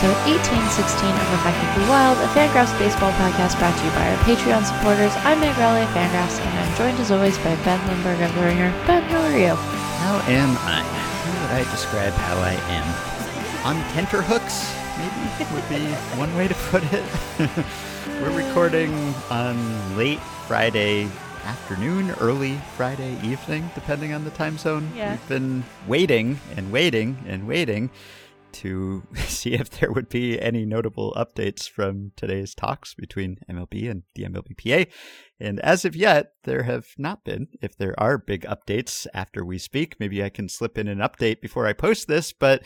episode 1816 of Effectively Wild, a Fangraphs baseball podcast brought to you by our Patreon supporters. I'm Meg Rowley of Fangraphs, and I'm joined as always by Ben Lindbergh of The Ringer. Ben, how are you? How am I? How would I describe how I am? On tenterhooks, maybe would be one way to put it. We're recording on late Friday afternoon, early Friday evening, depending on the time zone. Yeah. We've been waiting and waiting and waiting to see if there would be any notable updates from today's talks between MLB and the MLBPA. And as of yet, there have not been. If there are big updates after we speak, maybe I can slip in an update before I post this, but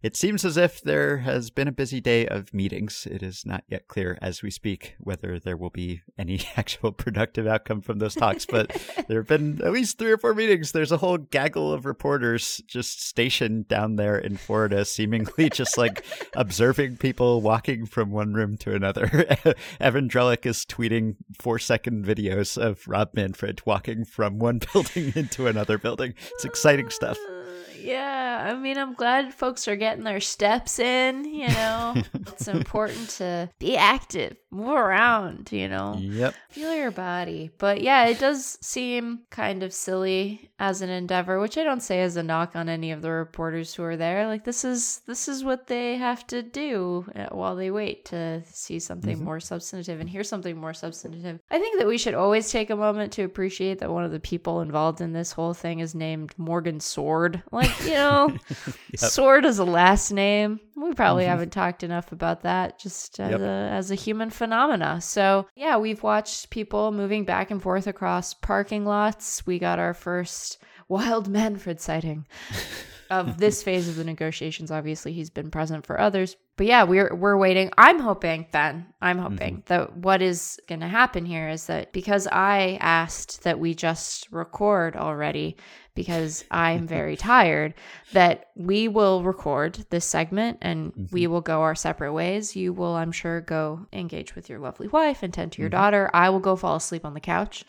it seems as if there has been a busy day of meetings. It is not yet clear as we speak whether there will be any actual productive outcome from those talks, but there have been at least three or four meetings. There's a whole gaggle of reporters just stationed down there in Florida, seemingly just like observing people walking from one room to another. Evan Drellich is tweeting four second videos of Rob Manfred walking from one building into another building. It's exciting stuff. Uh, yeah, I mean, I'm glad folks are getting their steps in, you know. it's important to be active, move around, you know. Yep. Feel your body. But yeah, it does seem kind of silly as an endeavor, which I don't say as a knock on any of the reporters who are there. Like this is this is what they have to do uh, while they wait to see something more substantive and hear something more substantive. I think that we should always take a moment to appreciate that one of the people involved in this whole thing is named Morgan Sword. Like, you know, Sword is a last name. We probably mm-hmm. haven't talked enough about that just as Yep. a as a human phenomena. So yeah, we've watched people moving back and forth across parking lots. We got our first wild Manfred sighting of this phase of the negotiations. Obviously, he's been present for others. But yeah, we're we're waiting. I'm hoping, Ben, I'm mm-hmm. hoping that what is going to happen here is that because I asked that we just record already because I'm very tired, that we will record this segment and we mm-hmm. will go our separate ways. You will, I'm sure, go engage with your lovely wife and tend to your mm-hmm. daughter. I will go fall asleep on the couch.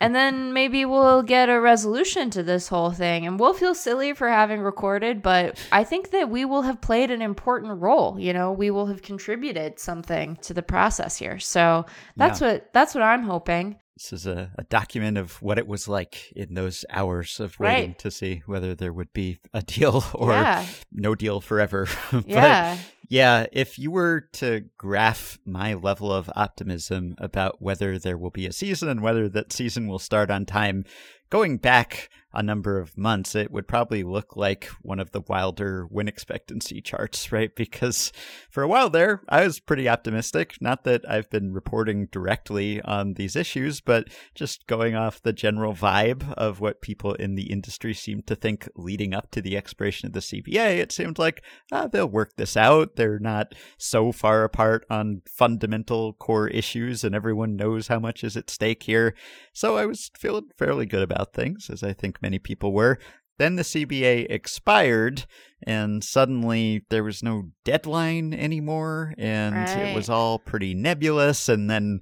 And then maybe we'll get a resolution to this whole thing and we'll feel silly for having recorded, but I think that we will have played an important role. You know, we will have contributed something to the process here. So that's what that's what I'm hoping. This is a, a document of what it was like in those hours of waiting Right. to see whether there would be a deal or Yeah. no deal forever. but Yeah. yeah, if you were to graph my level of optimism about whether there will be a season and whether that season will start on time, going back a number of months, it would probably look like one of the wilder win expectancy charts, right? Because for a while there, I was pretty optimistic. Not that I've been reporting directly on these issues, but just going off the general vibe of what people in the industry seem to think leading up to the expiration of the CBA, it seemed like ah, they'll work this out. They're not so far apart on fundamental core issues, and everyone knows how much is at stake here. So I was feeling fairly good about things, as I think many people were. Then the CBA expired, and suddenly there was no deadline anymore, and Right. it was all pretty nebulous. And then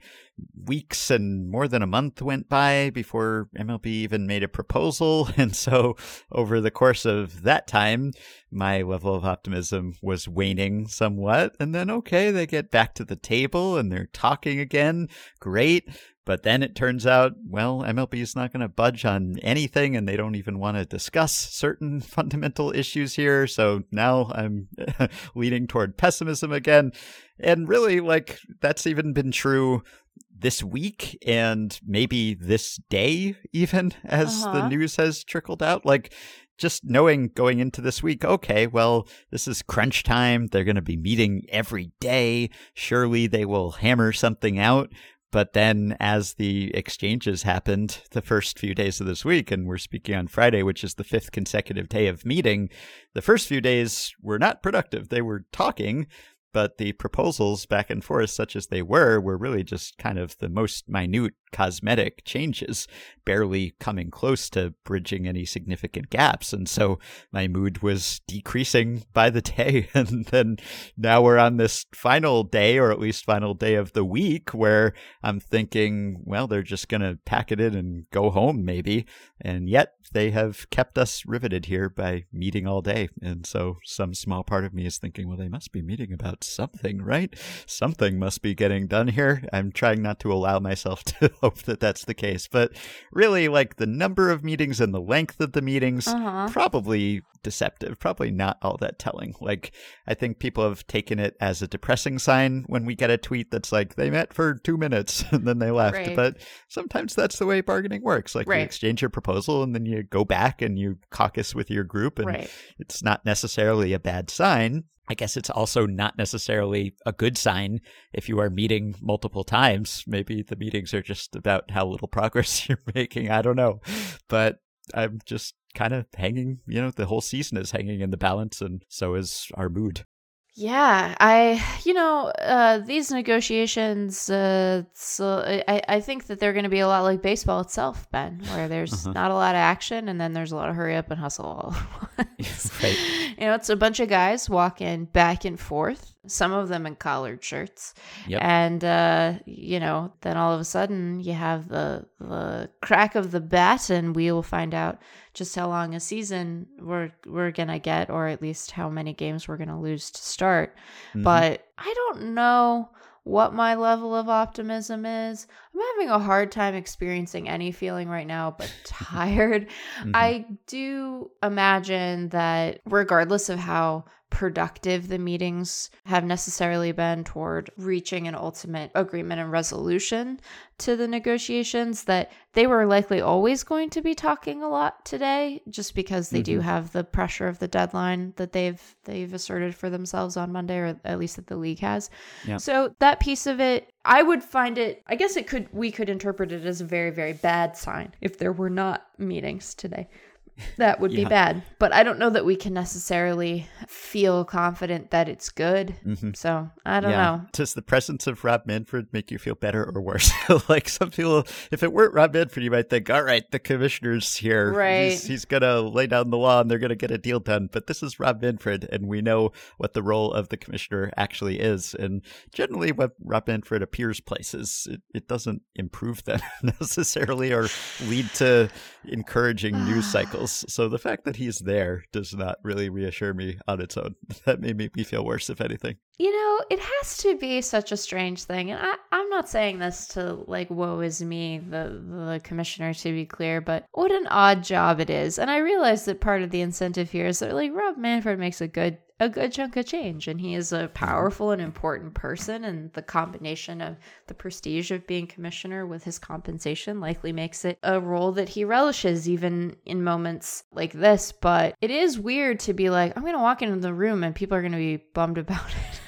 weeks and more than a month went by before MLB even made a proposal. And so, over the course of that time, my level of optimism was waning somewhat. And then, okay, they get back to the table and they're talking again. Great. But then it turns out, well, MLB is not going to budge on anything and they don't even want to discuss certain fundamental issues here. So now I'm leaning toward pessimism again. And really, like, that's even been true this week and maybe this day, even as the Uh-huh. news has trickled out. Like, just knowing going into this week, okay, well, this is crunch time. They're going to be meeting every day. Surely they will hammer something out. But then, as the exchanges happened the first few days of this week, and we're speaking on Friday, which is the fifth consecutive day of meeting, the first few days were not productive. They were talking, but the proposals back and forth, such as they were, were really just kind of the most minute cosmetic changes, barely coming close to bridging any significant gaps. And so my mood was decreasing by the day. And then now we're on this final day, or at least final day of the week, where I'm thinking, well, they're just going to pack it in and go home, maybe. And yet they have kept us riveted here by meeting all day. And so some small part of me is thinking, well, they must be meeting about something, right? Something must be getting done here. I'm trying not to allow myself to hope that that's the case. But really, like the number of meetings and the length of the meetings, uh-huh. probably deceptive, probably not all that telling. Like, I think people have taken it as a depressing sign when we get a tweet that's like, they met for two minutes and then they left. Right. But sometimes that's the way bargaining works. Like, right. you exchange your proposal and then you go back and you caucus with your group, and right. it's not necessarily a bad sign. I guess it's also not necessarily a good sign if you are meeting multiple times. Maybe the meetings are just about how little progress you're making. I don't know. But I'm just kind of hanging, you know, the whole season is hanging in the balance, and so is our mood. Yeah, I, you know, uh, these negotiations, uh, so I, I think that they're going to be a lot like baseball itself, Ben, where there's uh-huh. not a lot of action and then there's a lot of hurry up and hustle all right. You know, it's a bunch of guys walking back and forth, some of them in collared shirts. Yep. And, uh, you know, then all of a sudden you have the, the crack of the bat and we will find out just how long a season we're we're gonna get, or at least how many games we're gonna lose to start. Mm-hmm. But I don't know what my level of optimism is. I'm having a hard time experiencing any feeling right now, but tired. mm-hmm. I do imagine that regardless of how productive the meetings have necessarily been toward reaching an ultimate agreement and resolution to the negotiations that they were likely always going to be talking a lot today just because they mm-hmm. do have the pressure of the deadline that they've they've asserted for themselves on Monday or at least that the league has. Yeah. So that piece of it I would find it I guess it could we could interpret it as a very very bad sign if there were not meetings today that would yeah. be bad. But I don't know that we can necessarily feel confident that it's good. Mm-hmm. So I don't yeah. know. Does the presence of Rob Manfred make you feel better or worse? like some people, if it weren't Rob Manfred, you might think, all right, the commissioner's here. Right. He's, he's going to lay down the law and they're going to get a deal done. But this is Rob Manfred, and we know what the role of the commissioner actually is. And generally, when Rob Manfred appears places, it, it doesn't improve them necessarily or lead to encouraging news cycles. So the fact that he's there does not really reassure me on its own. That may make me feel worse, if anything. You know, it has to be such a strange thing. And I, I'm not saying this to like, woe is me, the, the commissioner, to be clear, but what an odd job it is. And I realize that part of the incentive here is that like Rob Manfred makes a good a good chunk of change and he is a powerful and important person and the combination of the prestige of being commissioner with his compensation likely makes it a role that he relishes even in moments like this but it is weird to be like i'm going to walk into the room and people are going to be bummed about it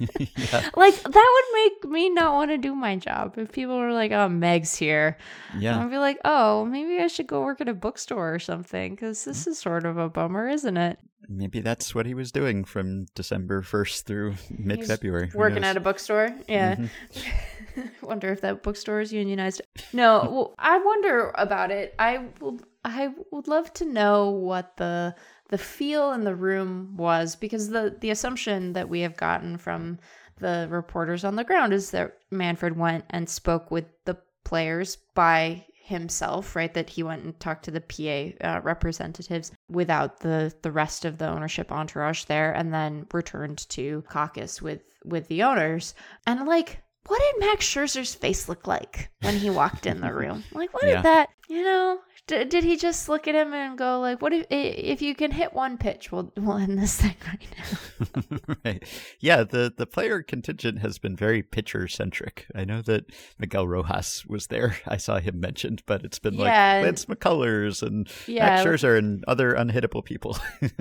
yeah. Like that would make me not want to do my job if people were like, "Oh, Meg's here." Yeah, I'd be like, "Oh, maybe I should go work at a bookstore or something," because this is sort of a bummer, isn't it? Maybe that's what he was doing from December first through mid February. Working at a bookstore, yeah. Mm-hmm. wonder if that bookstore is unionized. No, well, I wonder about it. I will. I would love to know what the the feel in the room was because the the assumption that we have gotten from the reporters on the ground is that Manfred went and spoke with the players by himself, right? That he went and talked to the PA uh, representatives without the the rest of the ownership entourage there, and then returned to caucus with with the owners. And like, what did Max Scherzer's face look like when he walked in the room? Like, what yeah. did that? You know, D- did he just look at him and go like, "What if if you can hit one pitch, we'll we'll end this thing right now." right. Yeah. The the player contingent has been very pitcher centric. I know that Miguel Rojas was there. I saw him mentioned, but it's been yeah. like Lance McCullers and yeah. Max Scherzer and other unhittable people.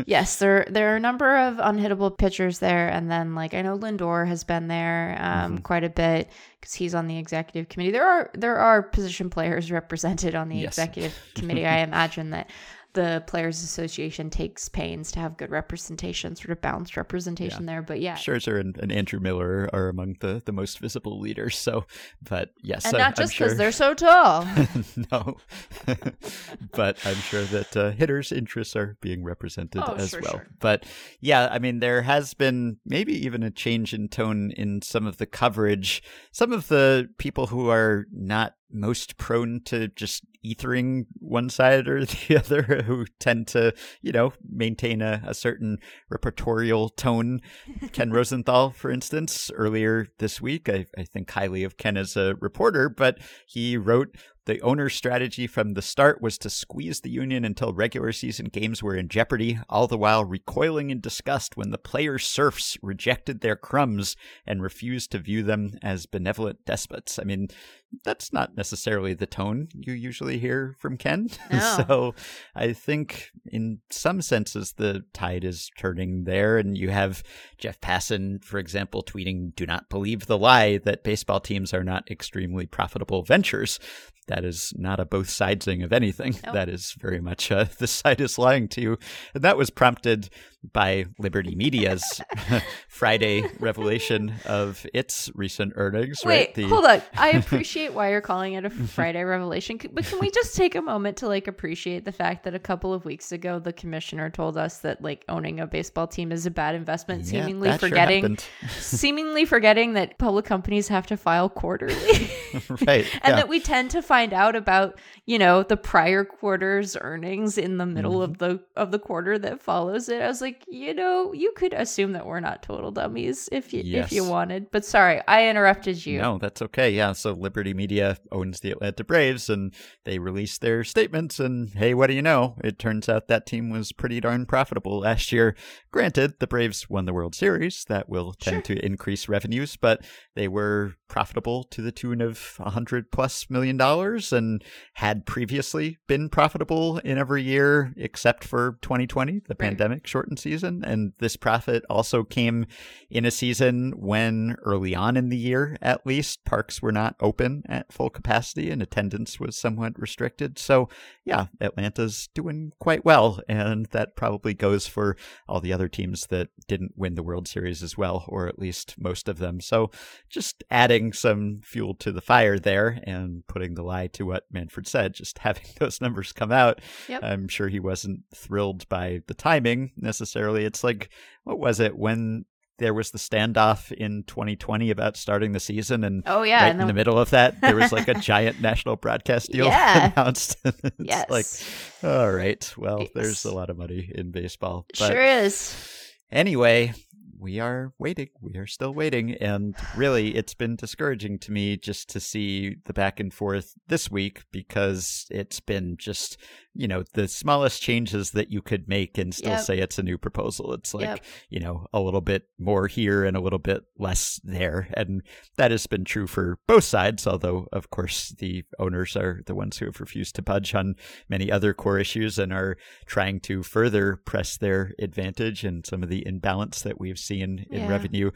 yes, there there are a number of unhittable pitchers there, and then like I know Lindor has been there um, mm-hmm. quite a bit because he's on the executive committee. There are there are position players represented on the yes. executive committee. I imagine that the Players Association takes pains to have good representation, sort of balanced representation yeah. there. But yeah, Scherzer and, and, Andrew Miller are among the, the most visible leaders. So, but yes, and I, not just because sure... they're so tall. no, but I'm sure that uh, hitters' interests are being represented oh, as sure, well. Sure. But yeah, I mean, there has been maybe even a change in tone in some of the coverage. Some of the people who are not most prone to just ethering one side or the other, who tend to, you know, maintain a, a certain repertorial tone. Ken Rosenthal, for instance, earlier this week, I, I think highly of Ken as a reporter, but he wrote the owner's strategy from the start was to squeeze the union until regular season games were in jeopardy, all the while recoiling in disgust when the player serfs rejected their crumbs and refused to view them as benevolent despots. I mean, that's not necessarily the tone you usually hear from Ken. No. so I think in some senses the tide is turning there. And you have Jeff Passan, for example, tweeting, Do not believe the lie that baseball teams are not extremely profitable ventures. That is not a both sidesing of anything. Nope. That is very much uh, the side is lying to you. And that was prompted by Liberty Media's Friday revelation of its recent earnings. Wait, right? The... hold on. I appreciate why you're calling it a Friday revelation, but can we just take a moment to like appreciate the fact that a couple of weeks ago the commissioner told us that like owning a baseball team is a bad investment, yeah, seemingly forgetting, sure seemingly forgetting that public companies have to file quarterly, right? and yeah. that we tend to find out about you know the prior quarter's earnings in the middle mm-hmm. of the of the quarter that follows it. I was like like, you know, you could assume that we're not total dummies if you yes. if you wanted. But sorry, I interrupted you. No, that's okay. Yeah, so Liberty Media owns the uh, Atlanta Braves and they released their statements and hey, what do you know? It turns out that team was pretty darn profitable last year. Granted, the Braves won the World Series. That will tend sure. to increase revenues, but they were profitable to the tune of a hundred plus million dollars and had previously been profitable in every year except for 2020, the right. pandemic shortened season. And this profit also came in a season when early on in the year, at least, parks were not open at full capacity and attendance was somewhat restricted. So yeah, Atlanta's doing quite well. And that probably goes for all the other teams that didn't win the World Series as well, or at least most of them. So just adding some fuel to the fire there and putting the lie to what Manfred said, just having those numbers come out. Yep. I'm sure he wasn't thrilled by the timing necessarily. It's like, what was it when there was the standoff in 2020 about starting the season, and oh yeah, right in the middle of that, there was like a giant national broadcast deal yeah. announced. it's yes. like, all right, well, yes. there's a lot of money in baseball. But sure is. Anyway, we are waiting. We are still waiting. And really, it's been discouraging to me just to see the back and forth this week because it's been just you know the smallest changes that you could make and still yep. say it's a new proposal it's like yep. you know a little bit more here and a little bit less there and that has been true for both sides although of course the owners are the ones who have refused to budge on many other core issues and are trying to further press their advantage and some of the imbalance that we've seen in yeah. revenue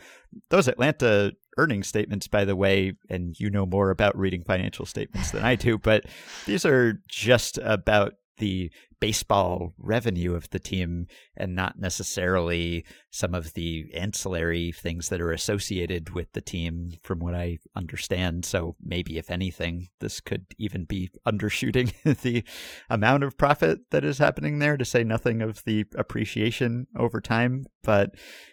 those atlanta earnings statements, by the way, and you know more about reading financial statements than I do, but these are just about the baseball revenue of the team and not necessarily some of the ancillary things that are associated with the team from what I understand. So maybe if anything, this could even be undershooting the amount of profit that is happening there to say nothing of the appreciation over time. But,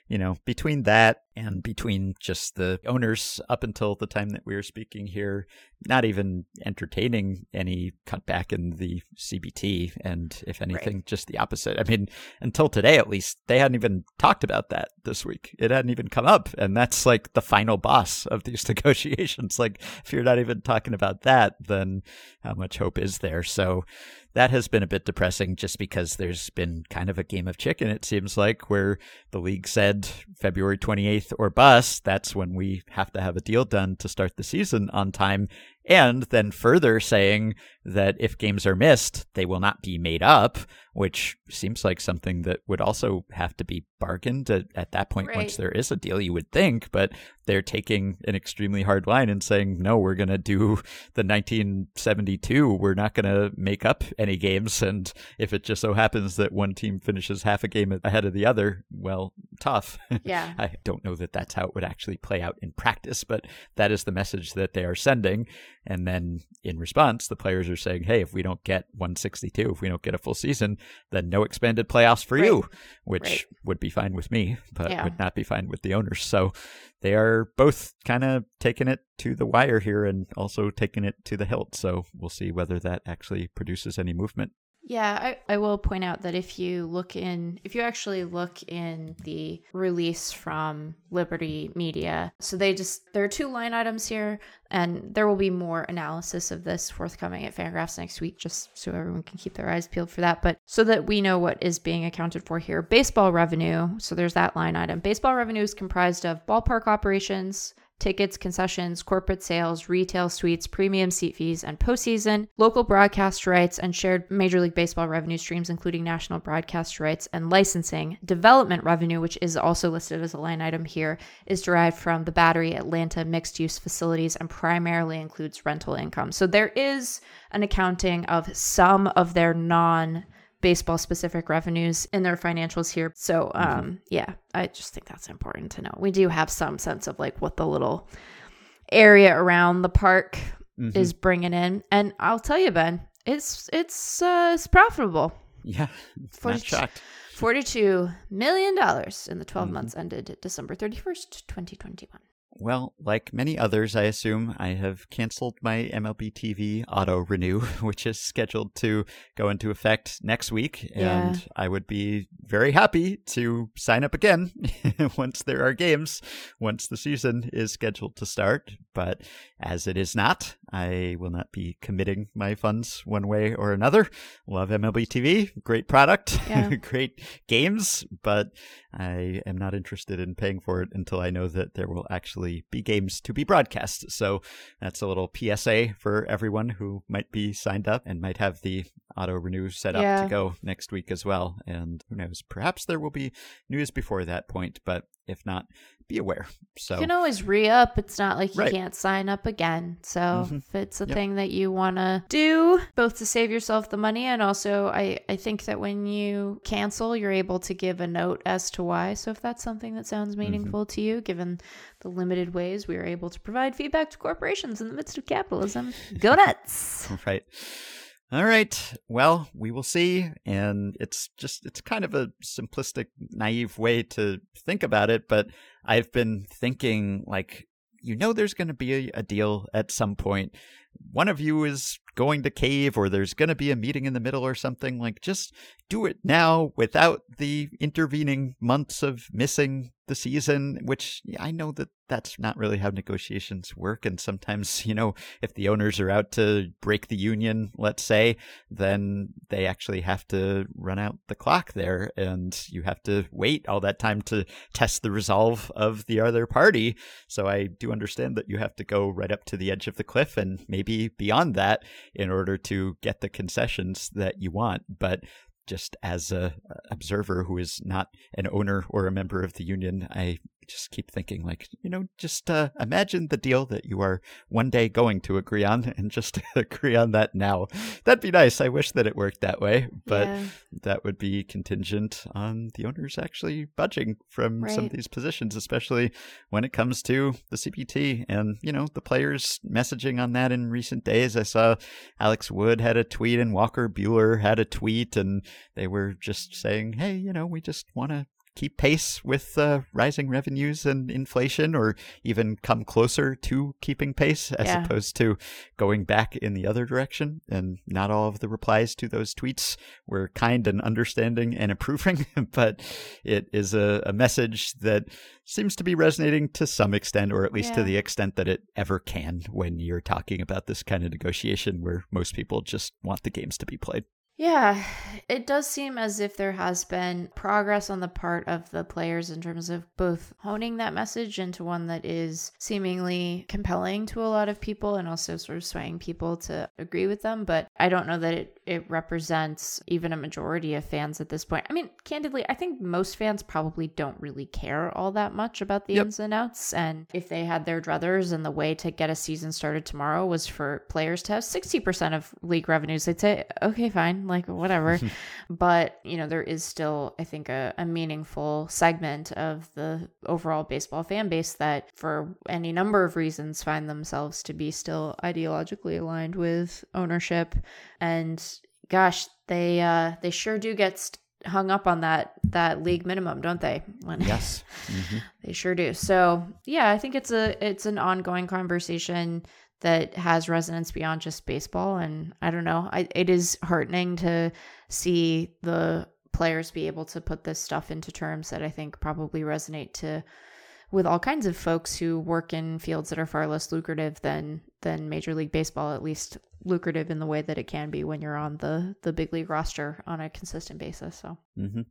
you know, between that and between just the owners up until the time that we were speaking here, not even entertaining any cutback in the CBT and if anything, right. just the opposite. I mean, until today, at least, they hadn't even talked about that this week. It hadn't even come up. And that's like the final boss of these negotiations. Like, if you're not even talking about that, then how much hope is there? So, that has been a bit depressing just because there's been kind of a game of chicken, it seems like, where the league said February 28th or bust. That's when we have to have a deal done to start the season on time. And then further saying that if games are missed, they will not be made up, which seems like something that would also have to be bargained at, at that point right. once there is a deal, you would think. But they're taking an extremely hard line and saying, no, we're going to do the 1972. We're not going to make up any games. And if it just so happens that one team finishes half a game ahead of the other, well, tough. Yeah. I don't know that that's how it would actually play out in practice, but that is the message that they are sending. And then in response, the players are saying, hey, if we don't get 162, if we don't get a full season, then no expanded playoffs for Right. you, which Right. would be fine with me, but Yeah. would not be fine with the owners. So they are both kind of taking it to the wire here and also taking it to the hilt. So we'll see whether that actually produces any movement. Yeah, I, I will point out that if you look in, if you actually look in the release from Liberty Media, so they just, there are two line items here, and there will be more analysis of this forthcoming at Fangraphs next week, just so everyone can keep their eyes peeled for that. But so that we know what is being accounted for here baseball revenue, so there's that line item. Baseball revenue is comprised of ballpark operations, tickets, concessions, corporate sales, retail suites, premium seat fees, and postseason, local broadcast rights, and shared Major League Baseball revenue streams, including national broadcast rights and licensing. Development revenue, which is also listed as a line item here, is derived from the Battery Atlanta mixed use facilities and primarily includes rental income. So there is an accounting of some of their non baseball specific revenues in their financials here. So, um, yeah, I just think that's important to know. We do have some sense of like what the little area around the park Mhm. is bringing in, and I'll tell you, Ben, it's it's uh, it's profitable. Yeah, not shocked. Forty-two million dollars in the 12 Mhm. months ended December thirty-first, twenty twenty-one. Well, like many others, I assume I have canceled my MLB TV auto renew, which is scheduled to go into effect next week. Yeah. And I would be very happy to sign up again once there are games, once the season is scheduled to start. But as it is not, I will not be committing my funds one way or another. Love MLB TV, great product, Yeah. great games, but I am not interested in paying for it until I know that there will actually be games to be broadcast. So that's a little PSA for everyone who might be signed up and might have the auto renew set up Yeah. to go next week as well. And who knows, perhaps there will be news before that point, but if not, be aware. So You can always re up. It's not like you Right. can't sign up again. So Mhm. if it's a Yep. thing that you want to do, both to save yourself the money and also I, I think that when you cancel, you're able to give a note as to why. So if that's something that sounds Mm-hmm. meaningful to you, given the limited ways we are able to provide feedback to corporations in the midst of capitalism, go nuts. right. All right. Well, we will see. And it's just, it's kind of a simplistic, naive way to think about it. But I've been thinking, like, you know, there's going to be a, a deal at some point. One of you is going to cave, or there's going to be a meeting in the middle or something. Like, just do it now without the intervening months of missing the season, which I know that that's not really how negotiations work. And sometimes, you know, if the owners are out to break the union, let's say, then they actually have to run out the clock there and you have to wait all that time to test the resolve of the other party. So I do understand that you have to go right up to the edge of the cliff and maybe beyond that in order to get the concessions that you want. But just as a observer who is not an owner or a member of the union, I just keep thinking like, you know, just uh, imagine the deal that you are one day going to agree on and just agree on that now. That'd be nice. I wish that it worked that way, but Yeah. that would be contingent on the owners actually budging from some of these positions, especially when it comes to the CBT and, you know, the players messaging on that in recent days. I saw Alex Wood had a tweet and Walker Buehler had a tweet and they were just saying, hey, you know, we just want to keep pace with uh, rising revenues and inflation or even come closer to keeping pace as Yeah. opposed to going back in the other direction. And not all of the replies to those tweets were kind and understanding and approving but it is a, a message that seems to be resonating to some extent or at least to the extent that it ever can when you're talking about this kind of negotiation where most people just want the games to be played Yeah, it does seem as if there has been progress on the part of the players in terms of both honing that message into one that is seemingly compelling to a lot of people and also sort of swaying people to agree with them. But I don't know that it, it represents even a majority of fans at this point. I mean, candidly, I think most fans probably don't really care all that much about the yep. ins and outs. And if they had their druthers and the way to get a season started tomorrow was for players to have 60% of league revenues, they'd say, okay, fine, like whatever. but, you know, there is still, I think, a, a meaningful segment of the overall baseball fan base that, for any number of reasons, find themselves to be still ideologically aligned with ownership and gosh, they uh, they sure do get st- hung up on that that league minimum, don't they? When yes, mm-hmm. they sure do. So yeah, I think it's a it's an ongoing conversation that has resonance beyond just baseball. And I don't know, I, it is heartening to see the players be able to put this stuff into terms that I think probably resonate to with all kinds of folks who work in fields that are far less lucrative than than Major League Baseball, at least lucrative in the way that it can be when you're on the the big league roster on a consistent basis. So. Mm-hmm.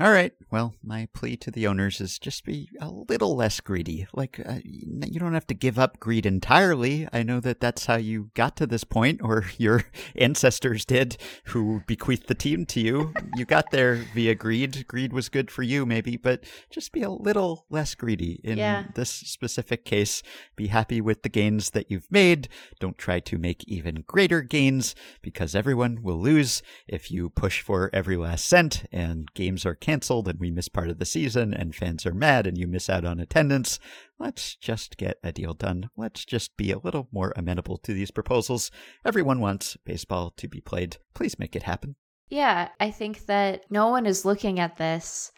All right. Well, my plea to the owners is just be a little less greedy. Like, uh, you don't have to give up greed entirely. I know that that's how you got to this point, or your ancestors did, who bequeathed the team to you. you got there via greed. Greed was good for you, maybe, but just be a little less greedy in yeah. this specific case. Be happy with the gains that you've made. Don't try to make even greater gains because everyone will lose if you push for every last cent and games are canceled and we miss part of the season and fans are mad and you miss out on attendance. Let's just get a deal done. Let's just be a little more amenable to these proposals. Everyone wants baseball to be played. Please make it happen. Yeah, I think that no one is looking at this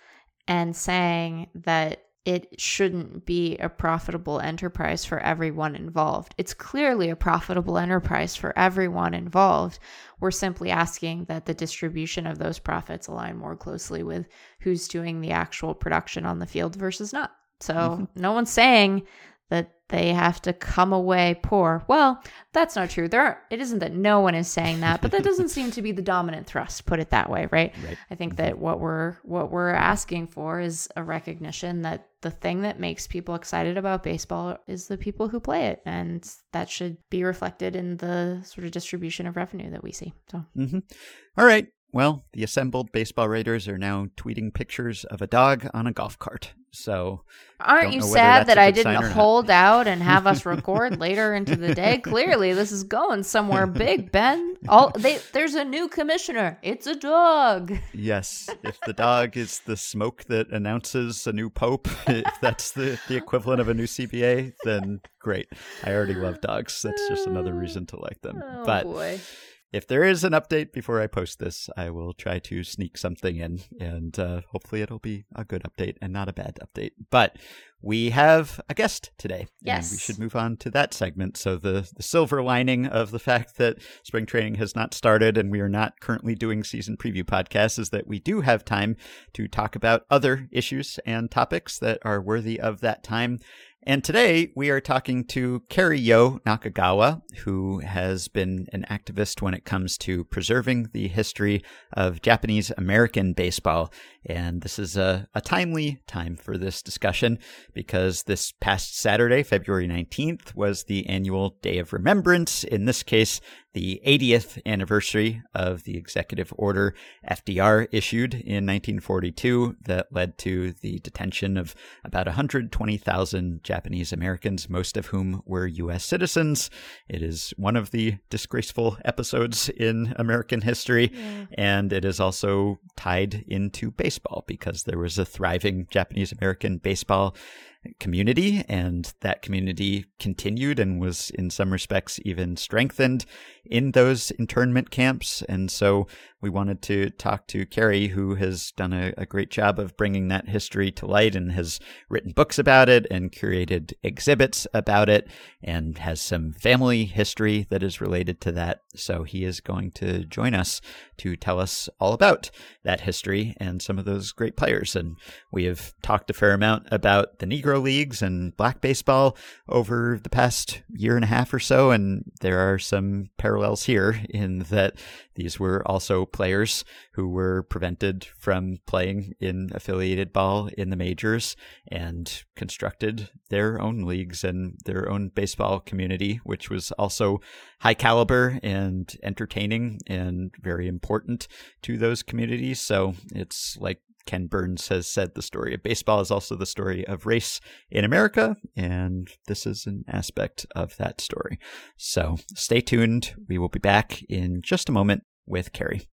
and saying that it shouldn't be a profitable enterprise for everyone involved. It's clearly a profitable enterprise for everyone involved. We're simply asking that the distribution of those profits align more closely with who's doing the actual production on the field versus not. So, mm-hmm. no one's saying that they have to come away poor. Well, that's not true. There are, it isn't that no one is saying that, but that doesn't seem to be the dominant thrust, put it that way, right? right? I think that what we're what we're asking for is a recognition that the thing that makes people excited about baseball is the people who play it and that should be reflected in the sort of distribution of revenue that we see. So mm-hmm. All right. Well, the assembled baseball writers are now tweeting pictures of a dog on a golf cart. So, aren't you sad that I didn't hold out and have us record later into the day? Clearly, this is going somewhere big, Ben. All they, there's a new commissioner. It's a dog. Yes, if the dog is the smoke that announces a new pope, if that's the the equivalent of a new CBA, then great. I already love dogs. That's just another reason to like them. Oh, but. Boy if there is an update before I post this, I will try to sneak something in, and uh, hopefully it'll be a good update and not a bad update. But we have a guest today. Yes. we should move on to that segment. So, the, the silver lining of the fact that spring training has not started and we are not currently doing season preview podcasts is that we do have time to talk about other issues and topics that are worthy of that time. And today we are talking to Kerry-Yo Nakagawa, who has been an activist when it comes to preserving the history of Japanese American baseball. And this is a, a timely time for this discussion because this past Saturday, February 19th, was the annual Day of Remembrance. In this case, the 80th anniversary of the executive order FDR issued in 1942 that led to the detention of about 120,000 Japanese Americans, most of whom were U.S. citizens. It is one of the disgraceful episodes in American history, yeah. and it is also tied into baseball because there was a thriving Japanese American baseball community, and that community continued and was, in some respects, even strengthened in those internment camps. And so we wanted to talk to Kerry, who has done a, a, great job of bringing that history to light and has written books about it and curated exhibits about it and has some family history that is related to that. So he is going to join us to tell us all about that history and some of those great players. And we have talked a fair amount about the Negro leagues and black baseball over the past year and a half or so. And there are some parallels here in that these were also players who were prevented from playing in affiliated ball in the majors and constructed their own leagues and their own baseball community, which was also high caliber and entertaining and very important to those communities. So it's like Ken Burns has said the story of baseball is also the story of race in America, and this is an aspect of that story. So stay tuned. We will be back in just a moment with Kerry.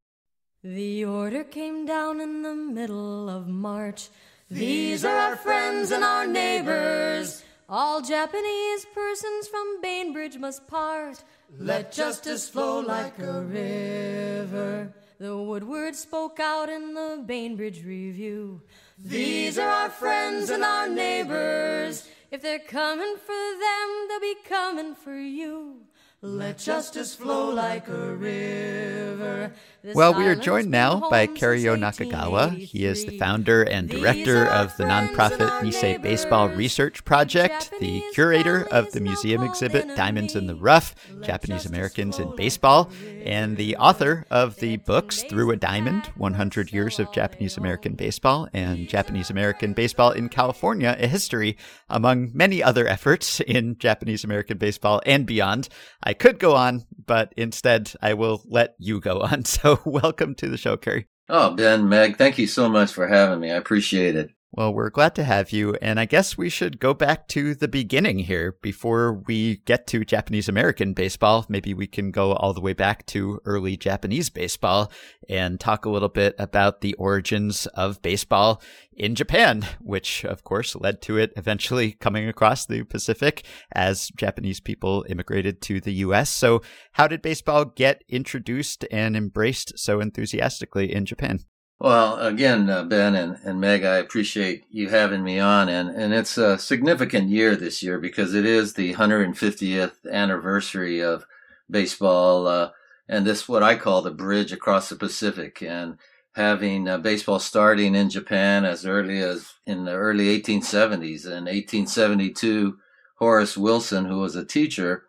The order came down in the middle of March. These are our friends and our neighbors. All Japanese persons from Bainbridge must part. Let justice flow like a river. The Woodward spoke out in the Bainbridge Review. These are our friends and our neighbors. If they're coming for them, they'll be coming for you. Let justice flow like a river. Well, we are joined now by Kerry-Yo Nakagawa. He is the founder and director of the nonprofit Nisei Baseball Research Project, the curator of the museum exhibit Diamonds in the Rough Japanese Americans in Baseball, and the author of the books Through a Diamond 100 Years of Japanese American Baseball and Japanese American Baseball in California, a history, among many other efforts in Japanese American baseball and beyond. I could go on, but instead I will let you go on. So welcome to the show, Kerry. Oh, Ben, Meg, thank you so much for having me. I appreciate it. Well, we're glad to have you. And I guess we should go back to the beginning here before we get to Japanese American baseball. Maybe we can go all the way back to early Japanese baseball and talk a little bit about the origins of baseball in Japan, which of course led to it eventually coming across the Pacific as Japanese people immigrated to the US. So, how did baseball get introduced and embraced so enthusiastically in Japan? Well, again, uh, Ben and, and Meg, I appreciate you having me on. And, and it's a significant year this year because it is the 150th anniversary of baseball. Uh, and this, what I call the bridge across the Pacific. And having uh, baseball starting in Japan as early as in the early 1870s. In 1872, Horace Wilson, who was a teacher,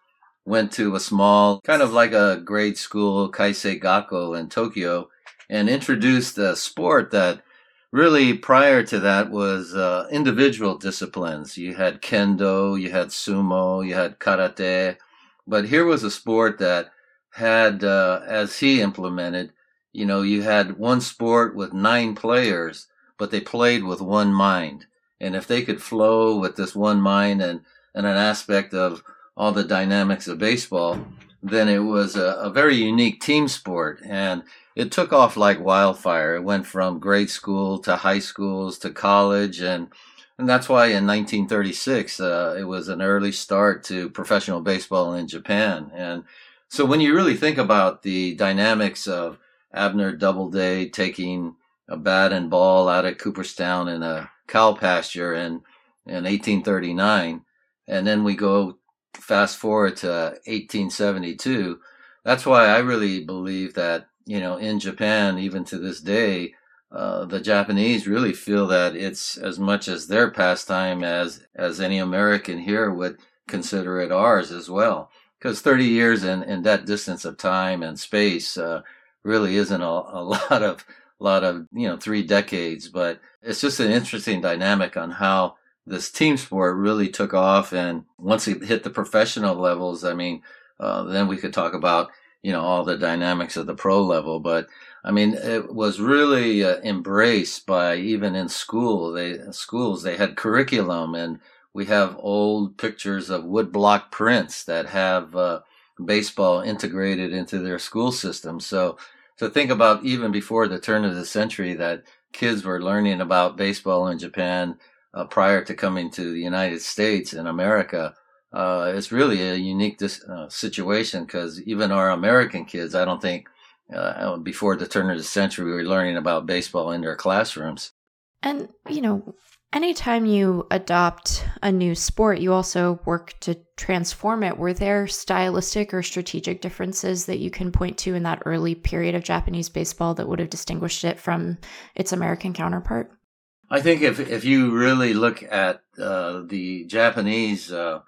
went to a small, kind of like a grade school, Kaisei Gakko in Tokyo and introduced a sport that really prior to that was uh, individual disciplines. You had kendo, you had sumo, you had karate, but here was a sport that had, uh, as he implemented, you know, you had one sport with nine players, but they played with one mind. And if they could flow with this one mind and, and an aspect of all the dynamics of baseball, then it was a, a very unique team sport. And it took off like wildfire. It went from grade school to high schools to college, and and that's why in 1936 uh, it was an early start to professional baseball in Japan. And so when you really think about the dynamics of Abner Doubleday taking a bat and ball out at Cooperstown in a cow pasture in in 1839, and then we go fast forward to 1872. That's why I really believe that you know, in Japan, even to this day, uh, the Japanese really feel that it's as much as their pastime as as any American here would consider it ours as well. Because 30 years in, in that distance of time and space uh, really isn't a, a lot of lot of you know three decades, but it's just an interesting dynamic on how this team sport really took off. And once it hit the professional levels, I mean, uh, then we could talk about you know all the dynamics of the pro level but i mean it was really uh, embraced by even in school they schools they had curriculum and we have old pictures of woodblock prints that have uh, baseball integrated into their school system so to think about even before the turn of the century that kids were learning about baseball in japan uh, prior to coming to the united states and america uh, it's really a unique dis- uh, situation because even our American kids, I don't think uh, before the turn of the century, we were learning about baseball in their classrooms. And, you know, anytime you adopt a new sport, you also work to transform it. Were there stylistic or strategic differences that you can point to in that early period of Japanese baseball that would have distinguished it from its American counterpart? I think if if you really look at uh, the Japanese uh,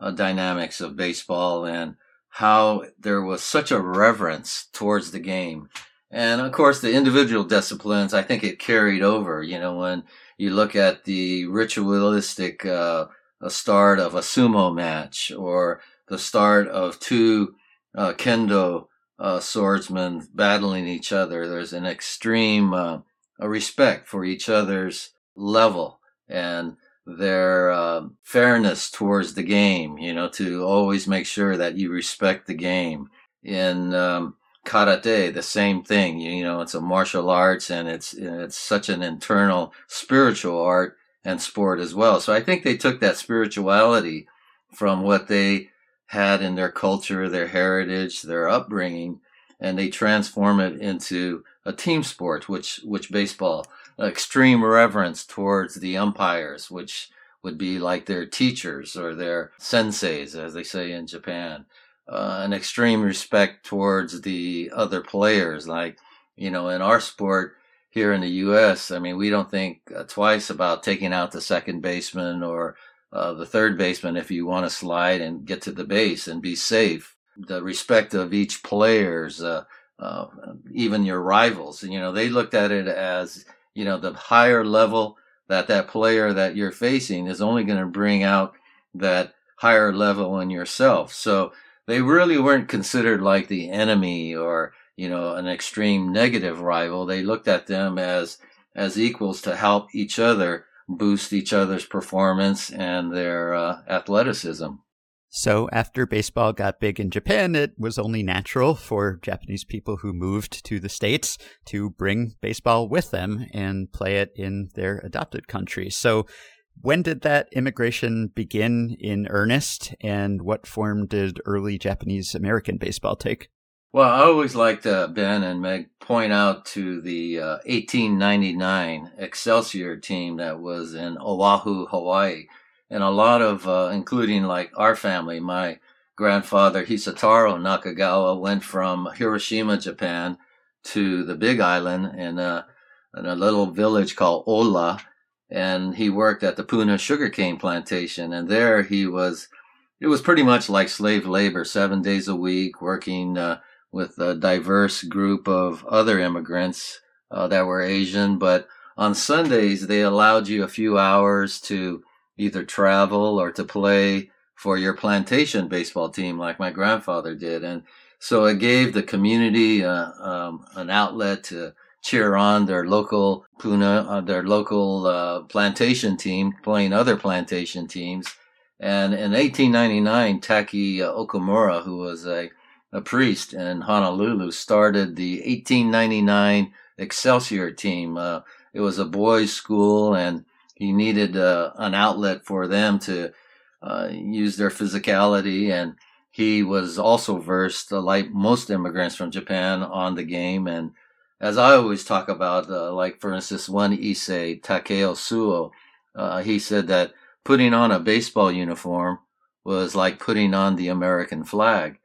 uh, dynamics of baseball and how there was such a reverence towards the game, and of course the individual disciplines, I think it carried over. You know, when you look at the ritualistic uh, start of a sumo match or the start of two uh, kendo uh, swordsmen battling each other, there's an extreme a respect for each other's level and their uh, fairness towards the game, you know, to always make sure that you respect the game. In um, karate, the same thing, you know, it's a martial arts and it's, it's such an internal spiritual art and sport as well. So I think they took that spirituality from what they had in their culture, their heritage, their upbringing, and they transform it into a team sport, which which baseball extreme reverence towards the umpires, which would be like their teachers or their senseis, as they say in Japan. Uh, an extreme respect towards the other players, like you know, in our sport here in the U.S. I mean, we don't think uh, twice about taking out the second baseman or uh, the third baseman if you want to slide and get to the base and be safe. The respect of each player's uh, uh, even your rivals. You know, they looked at it as, you know, the higher level that that player that you're facing is only going to bring out that higher level in yourself. So they really weren't considered like the enemy or, you know, an extreme negative rival. They looked at them as, as equals to help each other boost each other's performance and their uh, athleticism. So, after baseball got big in Japan, it was only natural for Japanese people who moved to the States to bring baseball with them and play it in their adopted country. So, when did that immigration begin in earnest, and what form did early Japanese American baseball take? Well, I always like to, Ben and Meg, point out to the uh, 1899 Excelsior team that was in Oahu, Hawaii and a lot of, uh, including like our family, my grandfather Hisataro Nakagawa went from Hiroshima, Japan, to the Big Island in a, in a little village called Ola, and he worked at the Puna sugarcane plantation. And there he was, it was pretty much like slave labor, seven days a week, working uh, with a diverse group of other immigrants uh, that were Asian. But on Sundays, they allowed you a few hours to either travel or to play for your plantation baseball team like my grandfather did. And so it gave the community uh, um, an outlet to cheer on their local Puna, uh, their local uh, plantation team playing other plantation teams. And in 1899, Taki Okumura, who was a, a priest in Honolulu, started the 1899 Excelsior team. Uh, it was a boys' school, and he needed uh, an outlet for them to uh, use their physicality and he was also versed uh, like most immigrants from japan on the game. And as i always talk about uh, like for instance one issei takeo suo uh, he said that putting on a baseball uniform was like putting on the american flag.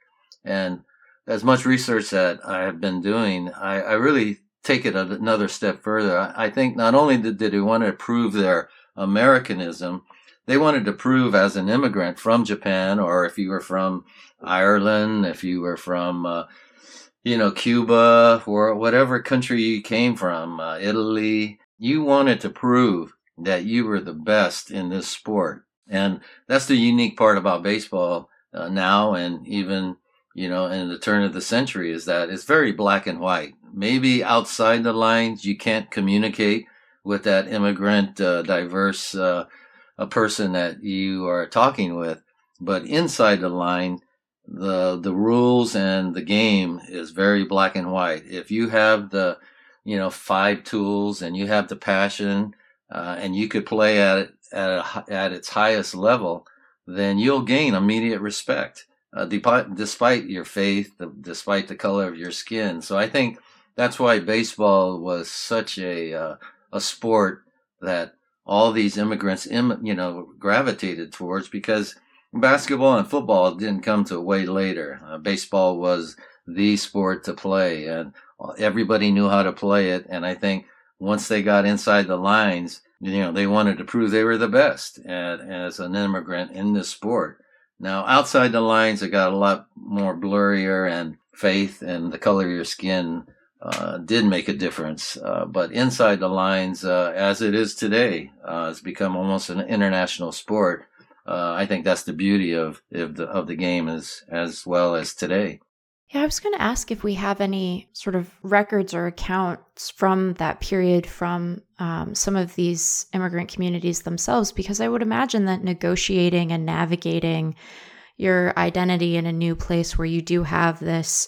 And as much research that i have been doing i, I really take it another step further. I think not only did, did they want to prove their Americanism, they wanted to prove as an immigrant from Japan, or if you were from Ireland, if you were from, uh, you know, Cuba, or whatever country you came from, uh, Italy, you wanted to prove that you were the best in this sport. And that's the unique part about baseball uh, now, and even you know, in the turn of the century is that it's very black and white. Maybe outside the lines, you can't communicate with that immigrant, uh, diverse uh, a person that you are talking with, but inside the line, the the rules and the game is very black and white. If you have the, you know, five tools and you have the passion, uh, and you could play at it at a, at its highest level, then you'll gain immediate respect uh, despite your faith, despite the color of your skin. So I think that's why baseball was such a uh, a sport that all these immigrants, Im- you know, gravitated towards because basketball and football didn't come to a way later. Uh, baseball was the sport to play, and everybody knew how to play it. And I think once they got inside the lines, you know, they wanted to prove they were the best at, as an immigrant in this sport. Now, outside the lines, it got a lot more blurrier, and faith and the color of your skin uh, did make a difference. Uh, but inside the lines, uh, as it is today, uh, it's become almost an international sport. Uh, I think that's the beauty of of the, of the game as as well as today. Yeah, I was going to ask if we have any sort of records or accounts from that period from um, some of these immigrant communities themselves, because I would imagine that negotiating and navigating your identity in a new place where you do have this,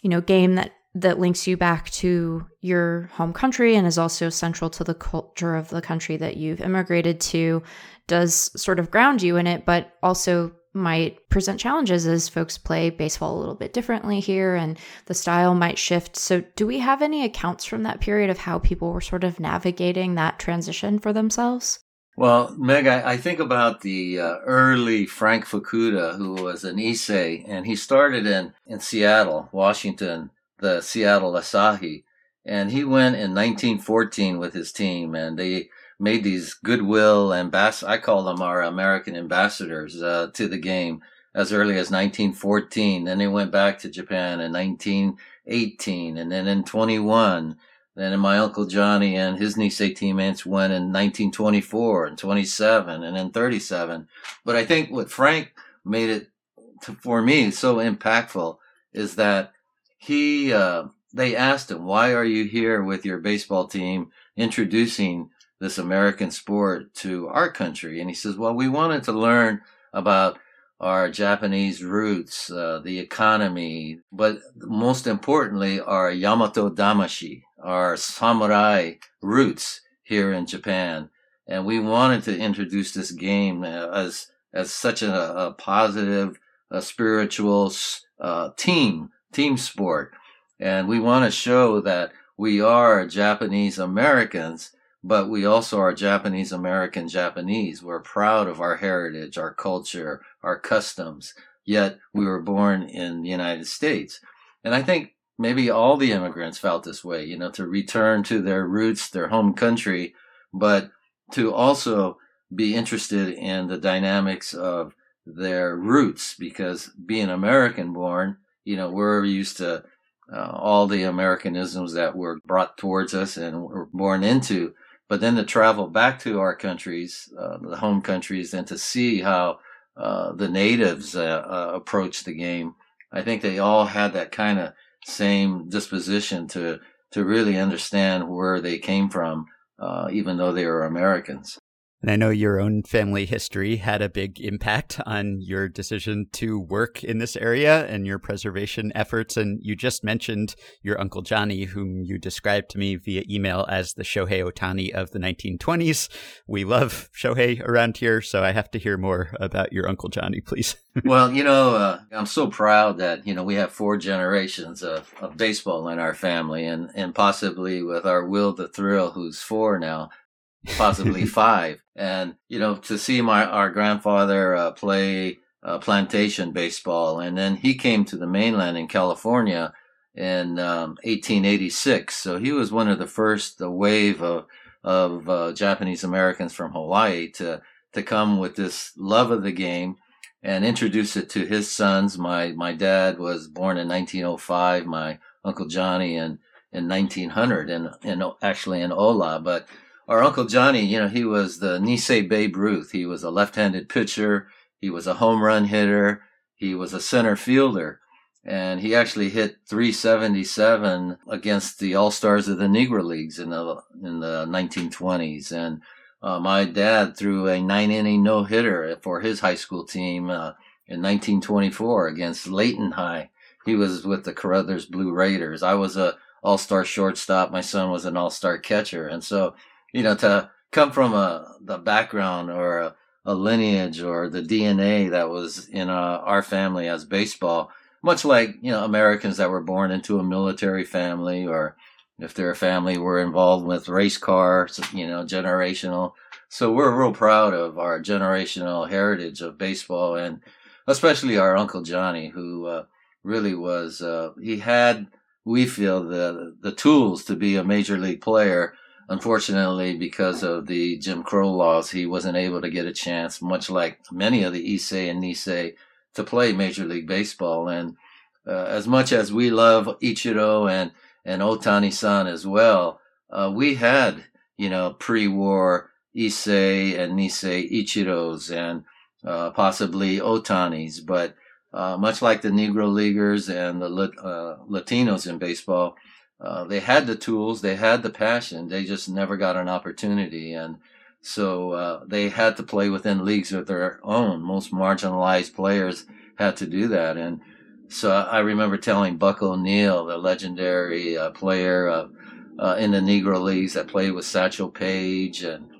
you know, game that that links you back to your home country and is also central to the culture of the country that you've immigrated to does sort of ground you in it, but also might present challenges as folks play baseball a little bit differently here and the style might shift. So, do we have any accounts from that period of how people were sort of navigating that transition for themselves? Well, Meg, I, I think about the uh, early Frank Fukuda, who was an Issei, and he started in, in Seattle, Washington, the Seattle Asahi. And he went in 1914 with his team, and they made these goodwill ambassadors. I call them our American ambassadors uh, to the game as early as 1914. Then they went back to Japan in 1918, and then in 21. Then my uncle Johnny and his Nisei teammates went in 1924 and 27 and then 37. But I think what Frank made it to, for me so impactful is that he uh, they asked him, "Why are you here with your baseball team introducing this American sport to our country. And he says, well, we wanted to learn about our Japanese roots, uh, the economy, but most importantly, our Yamato Damashii, our samurai roots here in Japan. And we wanted to introduce this game as, as such a, a positive, a spiritual uh, team, team sport. And we want to show that we are Japanese Americans but we also are Japanese American Japanese. We're proud of our heritage, our culture, our customs, yet we were born in the United States. And I think maybe all the immigrants felt this way, you know, to return to their roots, their home country, but to also be interested in the dynamics of their roots because being American born, you know, we're used to uh, all the Americanisms that were brought towards us and were born into but then to travel back to our countries, uh, the home countries, and to see how uh, the natives uh, uh approach the game, I think they all had that kind of same disposition to to really understand where they came from, uh, even though they were Americans. And I know your own family history had a big impact on your decision to work in this area and your preservation efforts. And you just mentioned your Uncle Johnny, whom you described to me via email as the Shohei Otani of the 1920s. We love Shohei around here, so I have to hear more about your Uncle Johnny, please. well, you know, uh, I'm so proud that, you know, we have four generations of, of baseball in our family and, and possibly with our Will the Thrill, who's four now possibly five. And, you know, to see my, our grandfather uh, play uh, plantation baseball. And then he came to the mainland in California in um, 1886. So he was one of the first the wave of, of uh, Japanese Americans from Hawaii to, to come with this love of the game and introduce it to his sons. My, my dad was born in 1905, my uncle Johnny in, in 1900 and, and actually in Ola, but our Uncle Johnny, you know, he was the Nisei Babe Ruth. He was a left-handed pitcher. He was a home run hitter. He was a center fielder. And he actually hit 377 against the All Stars of the Negro Leagues in the in the 1920s. And uh, my dad threw a nine inning no hitter for his high school team uh, in 1924 against Layton High. He was with the Caruthers Blue Raiders. I was a All Star shortstop. My son was an All Star catcher, and so you know, to come from a the background or a, a lineage or the DNA that was in uh, our family as baseball, much like you know Americans that were born into a military family or if their family were involved with race cars, you know, generational. So we're real proud of our generational heritage of baseball and especially our Uncle Johnny, who uh, really was, uh, he had, we feel, the, the tools to be a major league player unfortunately, because of the Jim Crow laws, he wasn't able to get a chance, much like many of the Issei and Nisei, to play Major League Baseball. And uh, as much as we love Ichiro and, and Otani-san as well, uh, we had, you know, pre-war Issei and Nisei Ichiros and uh, possibly Otanis, but uh, much like the Negro Leaguers and the uh, Latinos in baseball, uh, they had the tools, they had the passion, they just never got an opportunity. And so uh, they had to play within leagues of their own. Most marginalized players had to do that. And so I remember telling Buck O'Neill, the legendary uh, player uh, in the Negro Leagues that played with Satchel Paige and,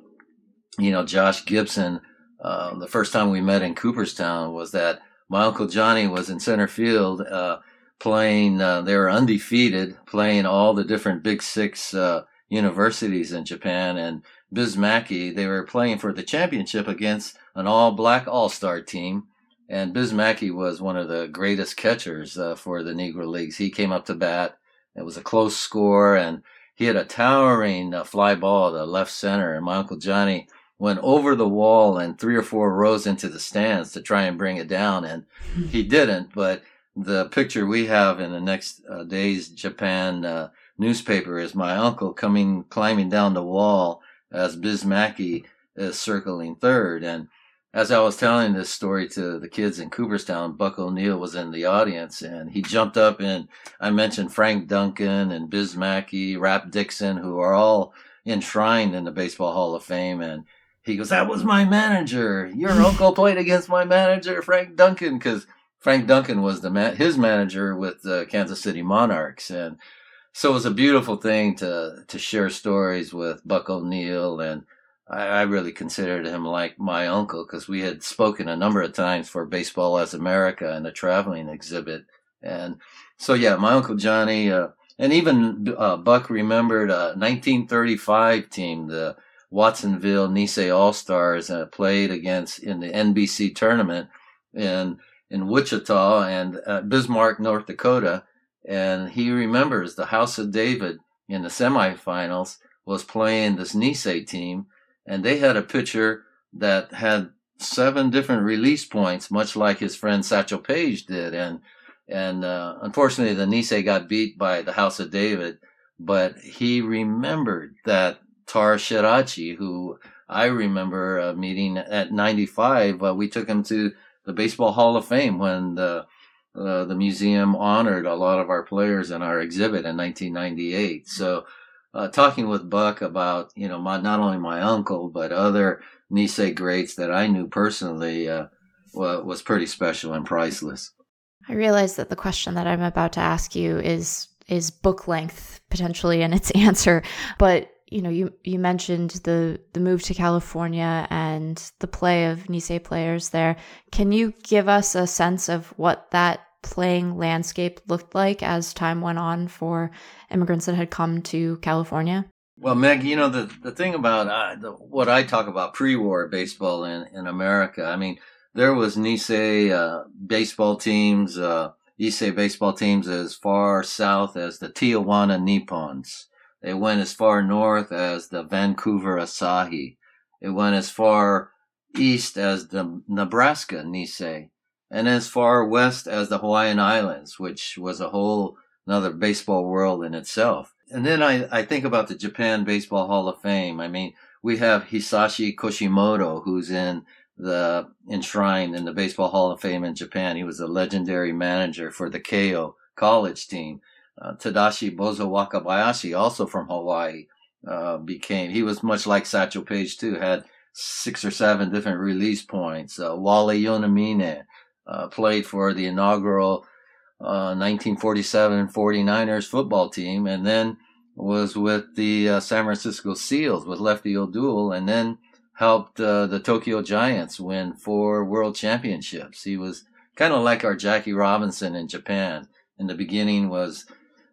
you know, Josh Gibson. Uh, the first time we met in Cooperstown was that my uncle Johnny was in center field uh, playing. Uh, they were undefeated, playing all the different Big Six uh, universities in Japan. And Biz Mackey, they were playing for the championship against an all-black all-star team. And Biz Mackey was one of the greatest catchers uh, for the Negro Leagues. He came up to bat. It was a close score, and he had a towering uh, fly ball to left center. And my uncle Johnny went over the wall and three or four rows into the stands to try and bring it down, and he didn't. But the picture we have in the next uh, day's Japan uh, newspaper is my uncle coming climbing down the wall as Biz Mackey is circling third. And as I was telling this story to the kids in Cooperstown, Buck O'Neill was in the audience and he jumped up and I mentioned Frank Duncan and Bismacki, Mackey, Rap Dixon, who are all enshrined in the Baseball Hall of Fame. And he goes, That was my manager. Your uncle played against my manager, Frank Duncan, because Frank Duncan was the man, his manager with the Kansas City Monarchs, and so it was a beautiful thing to to share stories with Buck O'Neill, and I, I really considered him like my uncle because we had spoken a number of times for Baseball as America and a traveling exhibit, and so yeah, my uncle Johnny, uh, and even uh, Buck remembered a 1935 team, the Watsonville Nisei All Stars, uh, played against in the NBC tournament, and in Wichita and uh, Bismarck, North Dakota. And he remembers the House of David in the semifinals was playing this Nisei team, and they had a pitcher that had seven different release points, much like his friend Satchel Paige did. And and uh, unfortunately, the Nisei got beat by the House of David, but he remembered that Tar Shirachi, who I remember uh, meeting at 95. Uh, we took him to the Baseball Hall of Fame when the uh, the museum honored a lot of our players in our exhibit in 1998. So, uh, talking with Buck about you know my, not only my uncle but other Nisei greats that I knew personally uh, was pretty special and priceless. I realize that the question that I'm about to ask you is is book length potentially in its answer, but you know, you you mentioned the the move to California and the play of Nisei players there. Can you give us a sense of what that playing landscape looked like as time went on for immigrants that had come to California? Well, Meg, you know the the thing about uh, the, what I talk about pre-war baseball in in America. I mean, there was Nisei uh, baseball teams, uh, Issei baseball teams as far south as the Tijuana Nippons. It went as far north as the Vancouver Asahi. It went as far east as the Nebraska Nisei, and as far west as the Hawaiian Islands, which was a whole another baseball world in itself. And then I, I think about the Japan Baseball Hall of Fame. I mean, we have Hisashi Koshimoto, who's in the enshrined in the Baseball Hall of Fame in Japan. He was a legendary manager for the Keio college team uh, Tadashi Bozo Wakabayashi, also from Hawaii, uh, became, he was much like Satchel Paige too, had six or seven different release points. Uh, Wally Yonamine, uh, played for the inaugural, 1947 uh, 49ers football team and then was with the uh, San Francisco Seals with Lefty O'Doul and then helped the Tokyo Giants win four world championships. He was kind of like our Jackie Robinson in Japan. In the beginning was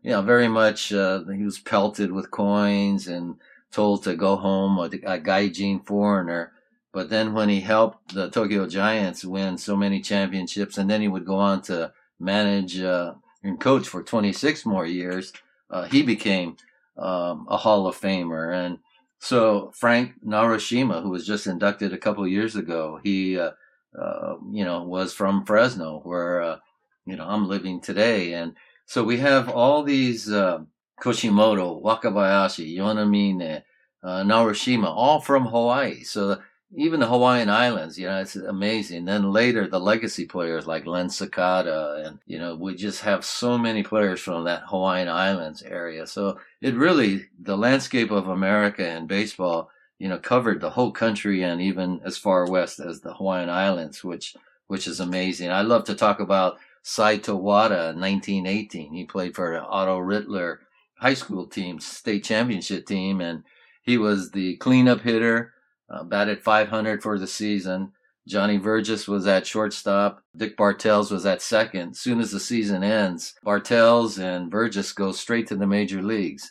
you know, very much, uh, he was pelted with coins and told to go home, a, a gaijin foreigner. But then when he helped the Tokyo Giants win so many championships, and then he would go on to manage uh, and coach for 26 more years, uh, he became um, a Hall of Famer. And So Frank Narushima, who was just inducted a couple years ago, he, uh, uh, you know, was from Fresno, where, uh, you know, I'm living today. And so we have all these, uh, Koshimoto, Wakabayashi, Yonamine, uh, Narushima, all from Hawaii. So even the Hawaiian Islands, you know, it's amazing. Then later, the legacy players like Len Sakata, and you know, we just have so many players from that Hawaiian Islands area. So it really, the landscape of America and baseball, you know, covered the whole country and even as far west as the Hawaiian Islands, which which is amazing. I love to talk about Saito Wada, 1918. He played for the Otto Rittler high school team, state championship team, and he was the cleanup hitter uh, batted 500 for the season. Johnny Vergez was at shortstop. Dick Bartels was at second. Soon as the season ends, Bartels and Vergez go straight to the major leagues.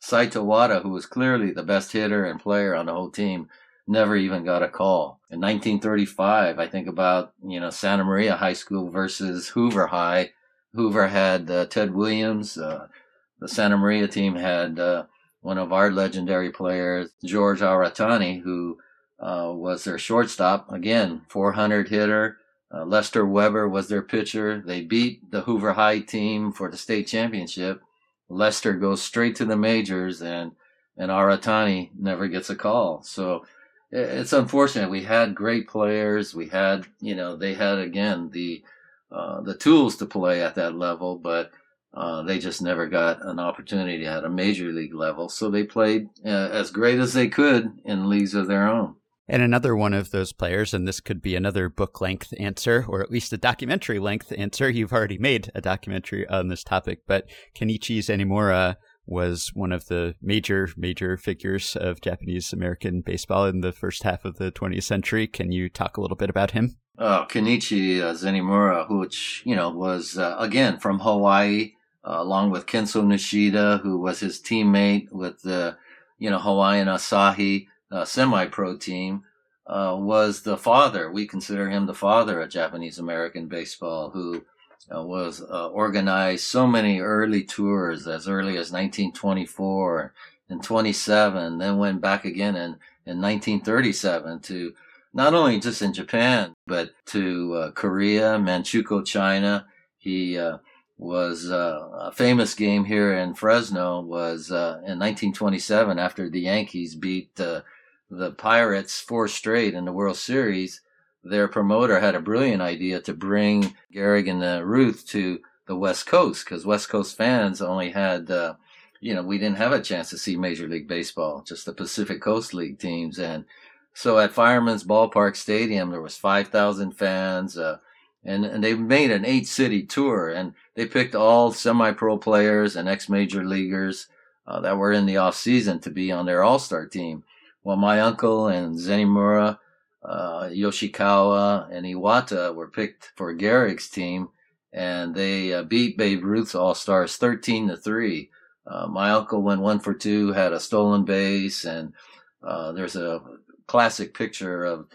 Saito Wada, who was clearly the best hitter and player on the whole team, never even got a call. In 1935, I think about, you know, Santa Maria High School versus Hoover High. Hoover had uh, Ted Williams. Uh, the Santa Maria team had uh, one of our legendary players, George Aratani, who uh, was their shortstop. Again, 400 hitter. Uh, Lester Weber was their pitcher. They beat the Hoover High team for the state championship. Lester goes straight to the majors, and and Aratani never gets a call. So it's unfortunate. We had great players. We had, you know, they had again the uh, the tools to play at that level, but uh, they just never got an opportunity at a major league level, so they played uh, as great as they could in leagues of their own. And another one of those players, and this could be another book length answer, or at least a documentary length answer. You've already made a documentary on this topic, but Kenichi Zenimura was one of the major, major figures of Japanese American baseball in the first half of the 20th century. Can you talk a little bit about him? Oh, Kenichi uh, Zenimura, which, you know, was, uh, again, from Hawaii, uh, along with Kenzo Nishida, who was his teammate with the, you know, Hawaiian Asahi uh, semi-pro team, uh, was the father. We consider him the father of Japanese American baseball, who uh, was uh, organized so many early tours as early as 1924 and 27, then went back again in, in 1937 to not only just in Japan, but to uh, Korea, Manchukuo, China. He was uh, a famous game here in Fresno was uh, in 1927 after the Yankees beat uh, the Pirates four straight in the World Series. Their promoter had a brilliant idea to bring Gehrig and uh, Ruth to the West Coast because West Coast fans only had, uh, you know, we didn't have a chance to see Major League Baseball, just the Pacific Coast League teams. And so at Fireman's Ballpark Stadium, there was 5,000 fans. Uh, and, and they made an eight city tour and they picked all semi-pro players and ex-major leaguers uh, that were in the off season to be on their all-star team. Well, my uncle and Zenimura, uh, Yoshikawa, and Iwata were picked for Gehrig's team, and they uh, beat Babe Ruth's All Stars thirteen to three. Uh, my uncle went one for two, had a stolen base, and uh, there's a classic picture of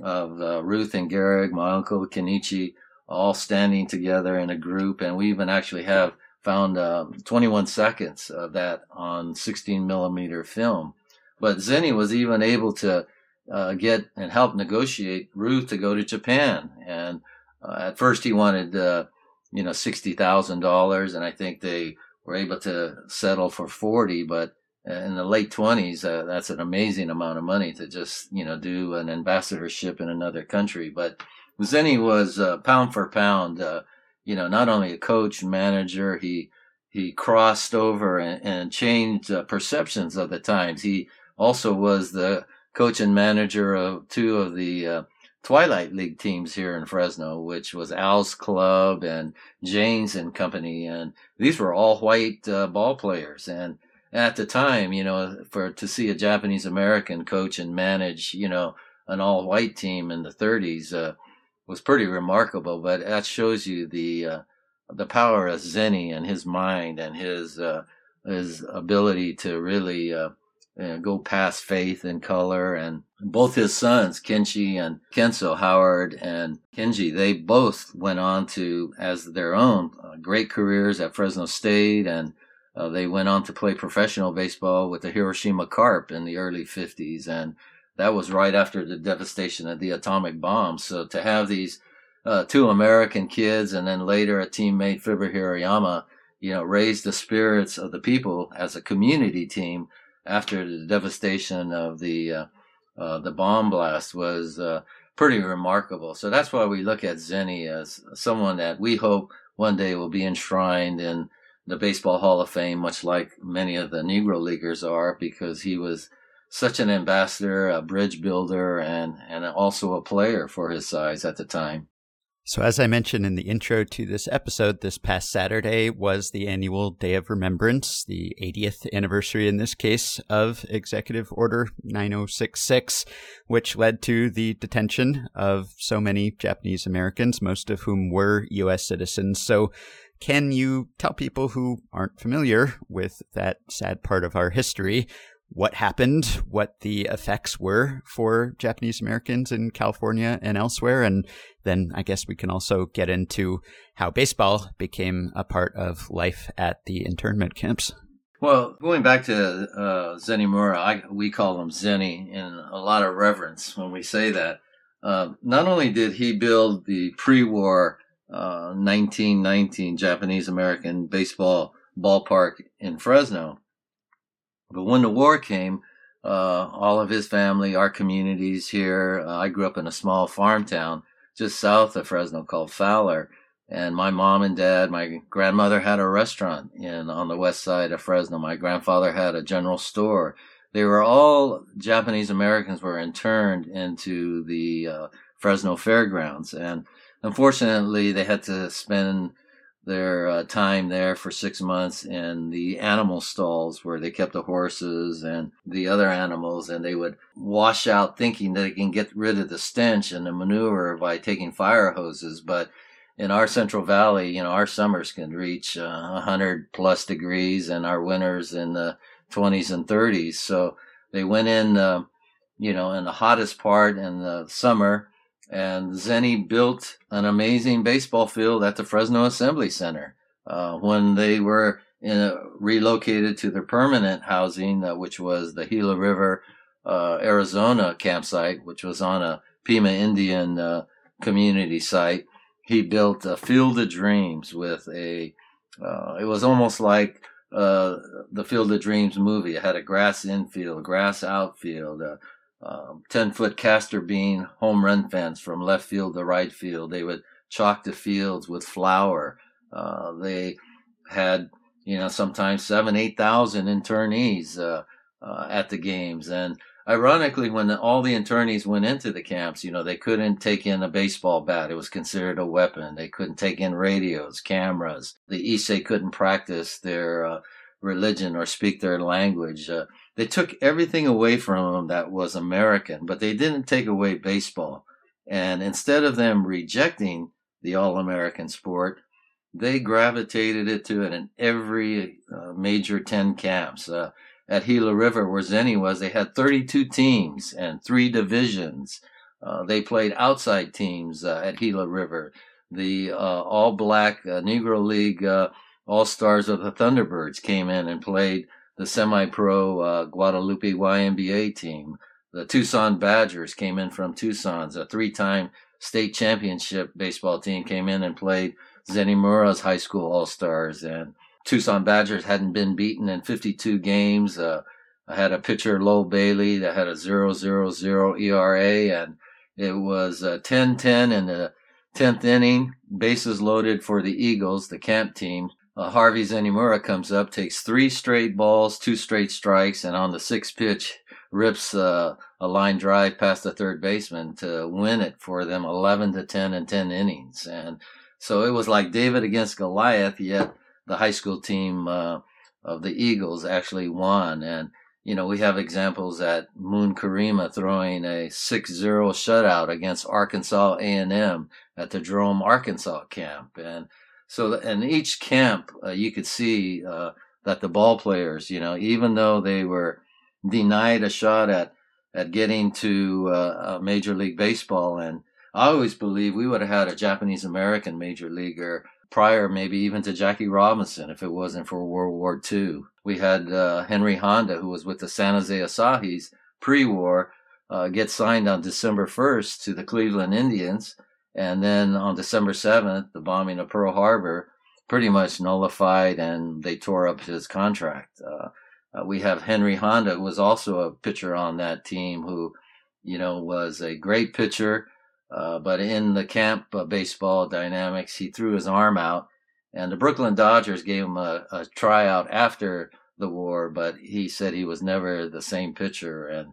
of uh, Ruth and Gehrig, my uncle Kenichi, all standing together in a group, and we even actually have found um, 21 seconds of that on 16 millimeter film. But Zenny was even able to uh, get and help negotiate Ruth to go to Japan. And uh, at first he wanted, uh, you know, sixty thousand dollars, and I think they were able to settle for forty. But in the late twenties, uh, that's an amazing amount of money to just, you know, do an ambassadorship in another country. But Zenny was uh, pound for pound, uh, you know, not only a coach, manager, he he crossed over and, and changed perceptions of the times. He also was the coach and manager of two of the uh, Twilight League teams here in Fresno, which was Al's Club and Jane's and Company, and these were all white uh, ball players. And at the time, you know, for to see a Japanese American coach and manage, you know, an all white team in the 30s, uh, was pretty remarkable. But that shows you the uh, the power of Zenny and his mind and his uh, his ability to really go past faith and color. And both his sons, Kenshi and Kenzo Howard and Kenji, they both went on to as their own uh, great careers at Fresno State and Uh, they went on to play professional baseball with the Hiroshima Carp in the early 50s, and that was right after the devastation of the atomic bomb. So to have these uh, two American kids and then later a teammate, Fibber Hirayama, you know, raise the spirits of the people as a community team after the devastation of the uh, uh, the bomb blast was uh, pretty remarkable. So that's why we look at Zenny as someone that we hope one day will be enshrined in the Baseball Hall of Fame, much like many of the Negro Leaguers are, because he was such an ambassador, a bridge builder, and, and also a player for his size at the time. So, as I mentioned in the intro to this episode, this past Saturday was the annual Day of Remembrance, the 80th anniversary in this case of Executive Order 9066, which led to the detention of so many Japanese Americans, most of whom were U.S. citizens. So, can you tell people who aren't familiar with that sad part of our history what happened, what the effects were for Japanese Americans in California and elsewhere. And then I guess we can also get into how baseball became a part of life at the internment camps. Well, going back to uh, Zenimura, I, we call him Zenny in a lot of reverence when we say that. Uh, not only did he build the pre-war uh, 1919 Japanese American baseball ballpark in Fresno, but when the war came, uh, all of his family, our communities here, uh, I grew up in a small farm town just south of Fresno called Fowler. And my mom and dad, my grandmother had a restaurant in on the west side of Fresno. My grandfather had a general store. They were all Japanese Americans were interned into the uh, Fresno Fairgrounds, and unfortunately, they had to spend their uh, time there for six months in the animal stalls where they kept the horses and the other animals and they would wash out thinking that they can get rid of the stench and the manure by taking fire hoses. But in our central valley you know our summers can reach uh, 100 plus degrees and our winters in the 20s and 30s so they went in uh, you know in the hottest part in the summer and Zenny built an amazing baseball field at the Fresno Assembly Center. Uh, when they were in, relocated to their permanent housing, uh, which was the Gila River, uh, Arizona campsite, which was on a Pima Indian uh, community site, he built a Field of Dreams with a. Uh, it was almost like uh, the Field of Dreams movie. It had a grass infield, grass outfield, um, 10 foot castor bean home run fence from left field to right field. They would chalk the fields with flour. Uh, they had, you know, sometimes seven, 8,000 internees uh, uh, at the games. And ironically, when the, all the internees went into the camps, you know, they couldn't take in a baseball bat. It was considered a weapon. They couldn't take in radios, cameras. The Issei couldn't practice their uh, religion or speak their language. Uh, they took everything away from them that was American, but they didn't take away baseball. And instead of them rejecting the All American sport, they gravitated it to it in every uh, major 10 camps. Uh, at Gila River, where Zenny was, they had 32 teams and three divisions. Uh, they played outside teams uh, at Gila River. The uh, all black uh, Negro League All Stars of the Thunderbirds came in and played the semi-pro uh, Guadalupe YMBA team. The Tucson Badgers came in from Tucson's a three-time state championship baseball team came in and played Zenimura's high school all-stars and Tucson Badgers hadn't been beaten in 52 games. Uh, I had a pitcher, Lowell Bailey, that had a 0.00 ERA, and it was 10-10 in the 10th inning, bases loaded for the Eagles, the camp team. Uh, Harvey Zenimura comes up, takes three straight balls, two straight strikes, and on the sixth pitch, rips uh, a line drive past the third baseman to win it for them 11 to 10 in 10 innings. And so it was like David against Goliath, yet the high school team uh, of the Eagles actually won. And, you know, we have examples at Moon Karima throwing a 6-0 shutout against Arkansas A&M at the Jerome, Arkansas camp. And so in each camp, uh, you could see uh, that the ball players, you know, even though they were denied a shot at at getting to uh, Major League Baseball, and I always believe we would have had a Japanese American major leaguer prior, maybe even to Jackie Robinson, if it wasn't for World War II. We had uh, Henry Honda, who was with the San Jose Asahis pre-war, uh, get signed on December 1st to the Cleveland Indians. And then on December 7th, the bombing of Pearl Harbor pretty much nullified and they tore up his contract. Uh, uh, we have Henry Honda, who was also a pitcher on that team, who, you know, was a great pitcher. Uh, but in the camp baseball dynamics, he threw his arm out, and the Brooklyn Dodgers gave him a, a tryout after the war, but he said he was never the same pitcher. And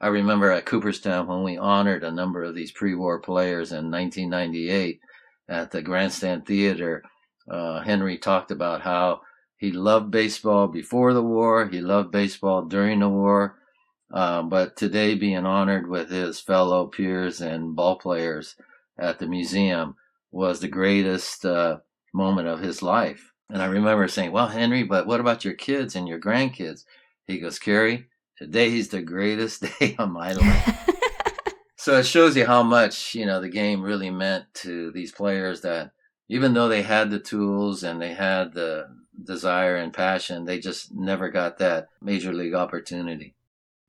I remember at Cooperstown when we honored a number of these pre-war players in 1998 at the Grandstand Theater. Uh, Henry talked about how he loved baseball before the war. He loved baseball during the war. Uh, but today being honored with his fellow peers and ball players at the museum was the greatest uh, moment of his life. And I remember saying, well, Henry, but what about your kids and your grandkids? He goes, Kerry, today's the greatest day of my life. so it shows you how much, you know, the game really meant to these players that even though they had the tools and they had the desire and passion, they just never got that major league opportunity.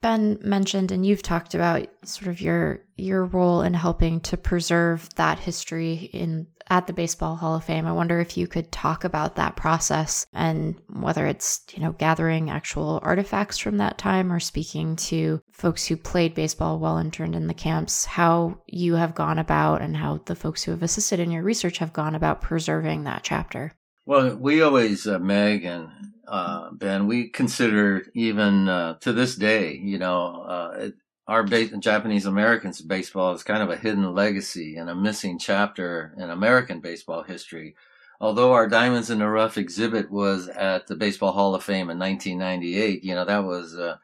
Ben mentioned and you've talked about sort of your your role in helping to preserve that history in at the Baseball Hall of Fame. I wonder if you could talk about that process and whether it's, you know, gathering actual artifacts from that time or speaking to folks who played baseball while interned in the camps, how you have gone about and how the folks who have assisted in your research have gone about preserving that chapter. Well, we always, uh, Meg and uh, Ben, we consider even uh, to this day, you know, uh, it, our Japanese Americans baseball is kind of a hidden legacy and a missing chapter in American baseball history. Although our Diamonds in the Rough exhibit was at the Baseball Hall of Fame in 1998, you know, that was, uh,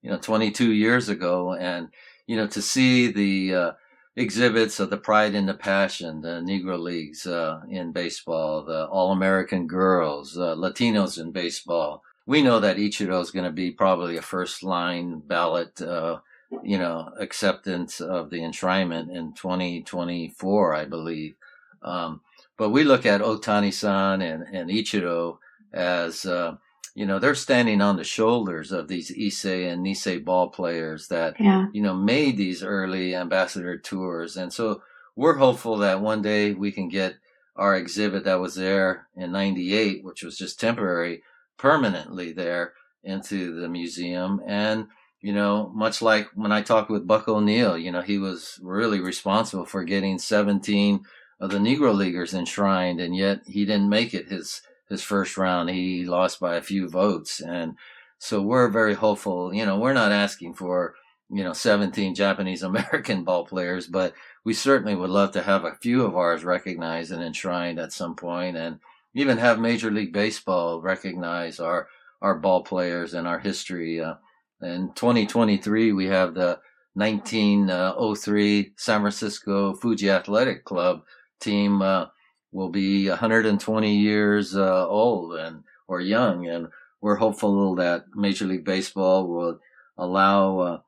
you know, 22 years ago. And, you know, to see the, uh, exhibits of the pride and the passion, the Negro Leagues uh, in baseball, the All American Girls, uh, Latinos in baseball. We know that Ichiro is going to be probably a first line ballot, uh, you know, acceptance of the enshrinement in 2024, I believe. Um, but we look at Otani san and, and Ichiro as uh, you know, they're standing on the shoulders of these Issei and Nisei ball players that, yeah. you know, made these early ambassador tours. And so we're hopeful that one day we can get our exhibit that was there in 98, which was just temporary, permanently there into the museum. And, you know, much like when I talked with Buck O'Neill, you know, he was really responsible for getting 17 of the Negro Leaguers enshrined, and yet he didn't make it his his first round. He lost by a few votes. And so we're very hopeful. You know, we're not asking for, you know, 17 Japanese American ball players, but we certainly would love to have a few of ours recognized and enshrined at some point and even have Major League Baseball recognize our, our ball players and our history. Uh, in 2023, we have the 1903 San Francisco Fuji Athletic Club team. Uh, will be 120 years uh, old and or young, and we're hopeful that Major League Baseball will allow uh,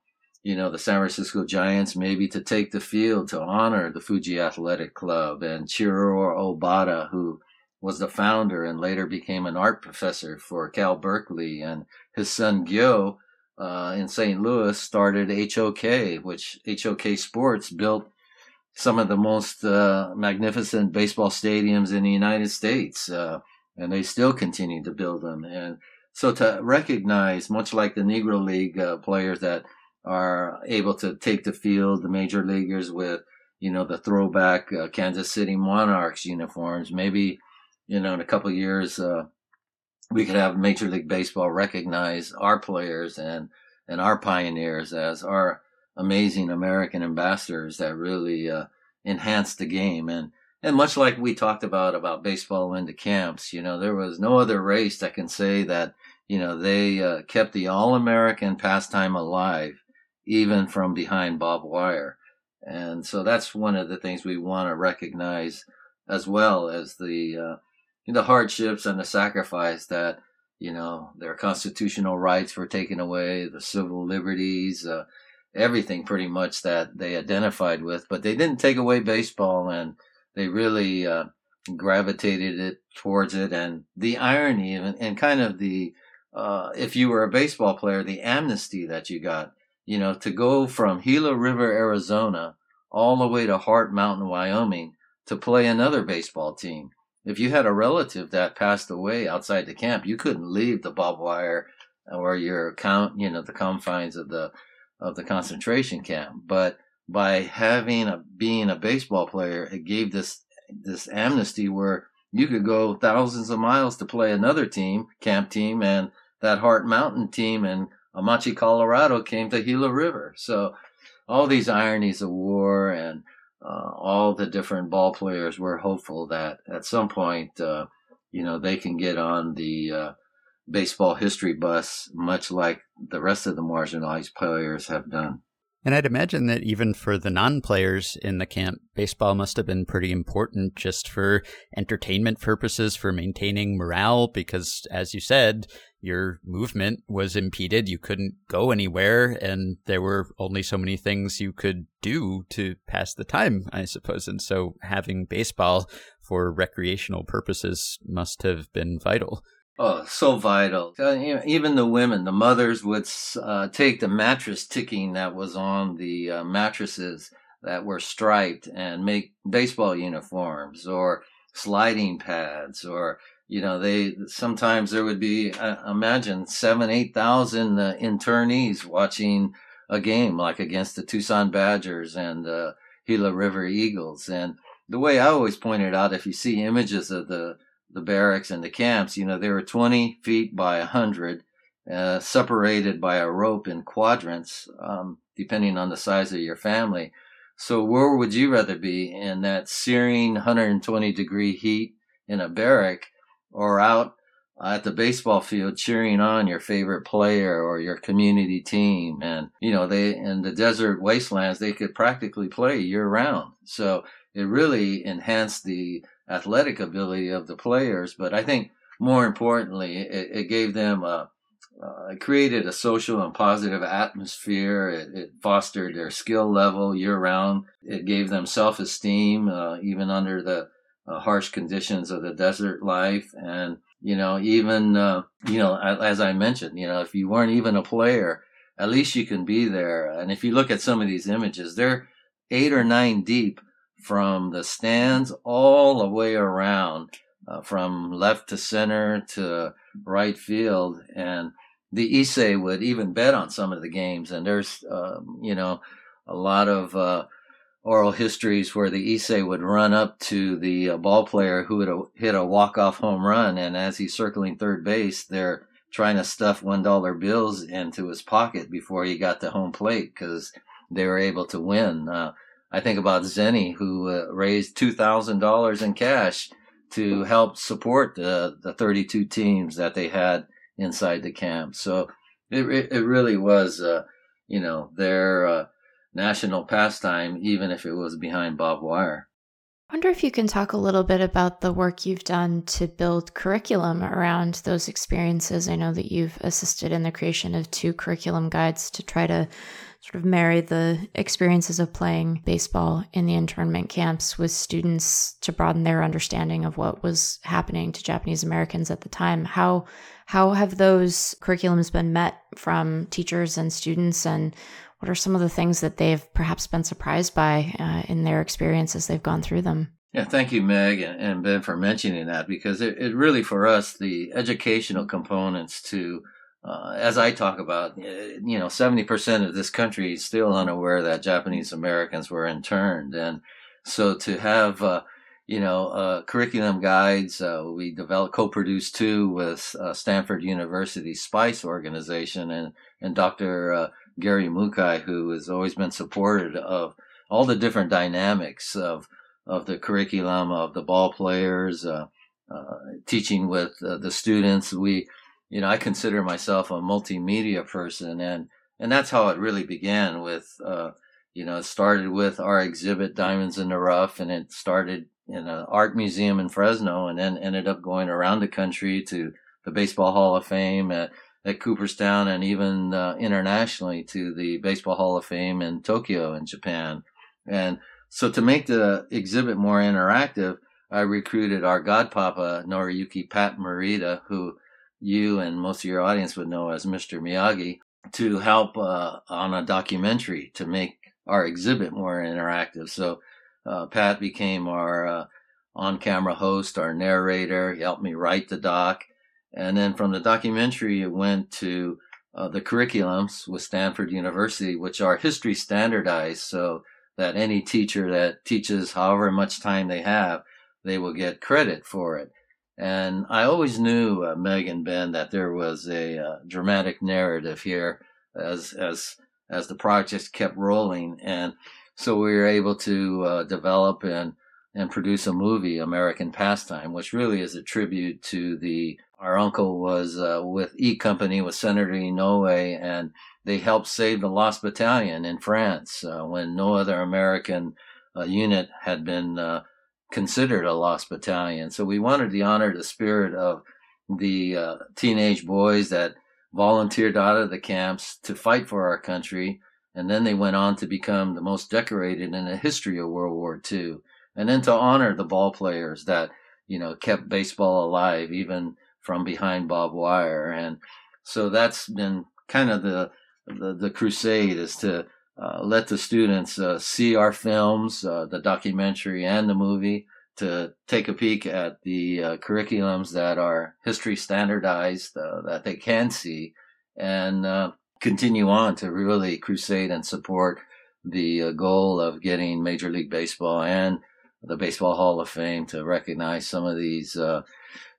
you know the San Francisco Giants maybe to take the field to honor the Fuji Athletic Club and Chiura Obata, who was the founder and later became an art professor for Cal Berkeley, and his son Gyo. Uh, in St. Louis started HOK, which HOK Sports built some of the most uh, magnificent baseball stadiums in the United States, uh, and they still continue to build them. And so to recognize, much like the Negro League uh, players that are able to take the field, the major leaguers with, you know, the throwback uh, Kansas City Monarchs uniforms, maybe, you know, in a couple years, uh, we could have Major League Baseball recognize our players and, and our pioneers as our amazing American ambassadors that really uh, enhanced the game. And and much like we talked about about baseball into camps, you know, there was no other race that can say that you know they uh, kept the All American pastime alive, even from behind barbed wire. And so that's one of the things we want to recognize, as well as the uh, the hardships and the sacrifice that you know their constitutional rights were taken away, the civil liberties. Uh, everything pretty much that they identified with, but they didn't take away baseball and they really uh, gravitated it towards it, and the irony and, and kind of the uh, if you were a baseball player, the amnesty that you got, you know, to go from Gila River, Arizona, all the way to Heart Mountain, Wyoming, to play another baseball team. If you had a relative that passed away outside the camp, you couldn't leave the barbed wire or your count, you know, the confines of the of the concentration camp. But by having a being a baseball player, it gave this this amnesty where you could go thousands of miles to play another team, camp team, and that Heart Mountain team in Amache, Colorado came to Gila River. So all these ironies of war and uh, all the different ball players were hopeful that at some point, uh, you know, they can get on the uh, baseball history bus, much like the rest of the marginalized players have done. And I'd imagine that even for the non players in the camp, baseball must have been pretty important just for entertainment purposes, for maintaining morale, because as you said, your movement was impeded. You couldn't go anywhere, and there were only so many things you could do to pass the time, I suppose. And so having baseball for recreational purposes must have been vital. Oh, so vital. Uh, even the women, the mothers would uh, take the mattress ticking that was on the uh, mattresses that were striped and make baseball uniforms or sliding pads or you know they sometimes there would be uh, imagine seven eight thousand uh, internees watching a game like against the tucson badgers and the gila river eagles and the way i always pointed out if you see images of the the barracks and the camps, you know, they were 20 feet by 100, uh, separated by a rope in quadrants, um, depending on the size of your family. So where would you rather be in that searing 120 degree heat in a barrack or out at the baseball field cheering on your favorite player or your community team and you know they in the desert wastelands they could practically play year round so it really enhanced the athletic ability of the players, but I think more importantly, it, it gave them a, uh, created a social and positive atmosphere. It, it fostered their skill level year round. It gave them self esteem, uh, even under the uh, harsh conditions of the desert life. And, you know, even, uh, you know, as I mentioned, you know, if you weren't even a player, at least you can be there. And if you look at some of these images, they're eight or nine deep from the stands all the way around, uh, from left to center to right field. And the Issei would even bet on some of the games. And there's, uh, you know, a lot of uh, oral histories where the Issei would run up to the uh, ball player who would hit a walk-off home run. And as he's circling third base, they're trying to stuff $1 bills into his pocket before he got to home plate because they were able to win. Uh, I think about Zeni, who uh, raised two thousand dollars in cash to help support the the 32 teams that they had inside the camp. So it it really was, uh, you know, their uh, national pastime, even if it was behind barbed wire. I wonder if you can talk a little bit about the work you've done to build curriculum around those experiences. I know that you've assisted in the creation of two curriculum guides to try to sort of marry the experiences of playing baseball in the internment camps with students to broaden their understanding of what was happening to Japanese Americans at the time. How how have those curriculums been met from teachers and students, and what are some of the things that they've perhaps been surprised by uh, in their experience as they've gone through them? Yeah, thank you, Meg and Ben, for mentioning that because it, it really, for us, the educational components to uh, as I talk about, you know, 70% of this country is still unaware that Japanese Americans were interned. And so to have, uh, you know, uh, curriculum guides, uh, we developed, co-produced two with uh, Stanford University SPICE organization and, and Dr. Uh, Gary Mukai, who has always been supported of all the different dynamics of, of the curriculum of the ball players, teaching with the students. We, you know, I consider myself a multimedia person, and and that's how it really began. With uh, you know, it started with our exhibit Diamonds in the Rough, and it started in an art museum in Fresno, and then ended up going around the country to the Baseball Hall of Fame at, at Cooperstown, and even uh, internationally to the Baseball Hall of Fame in Tokyo in Japan. And so, to make the exhibit more interactive, I recruited our godpapa, Noriyuki Pat Morita, who you and most of your audience would know as Mr. Miyagi, to help uh, on a documentary to make our exhibit more interactive. So uh, Pat became our uh, on-camera host, our narrator. He helped me write the doc, and then from the documentary, it went to uh, the curriculums with Stanford University, which are history standardized, so that any teacher that teaches however much time they have, they will get credit for it. And I always knew, uh, Meg and Ben, that there was a uh, dramatic narrative here as as as the project kept rolling, and so we were able to uh, develop and and produce a movie, American Pastime, which really is a tribute to the. Our uncle was uh, with E Company with Senator Inoue, and they helped save the Lost Battalion in France uh, when no other American uh, unit had been uh, considered a lost battalion. So we wanted to honor the spirit of the uh, teenage boys that volunteered out of the camps to fight for our country. And then they went on to become the most decorated in the history of World War II. And then to honor the ball players that, you know, kept baseball alive even from behind barbed wire. And so that's been kind of the, the, the crusade is to uh, let the students uh, see our films, uh, the documentary and the movie, to take a peek at the uh, curriculums that are history standardized uh, that they can see, and continue on to really crusade and support the goal of getting Major League Baseball and the Baseball Hall of Fame to recognize some of these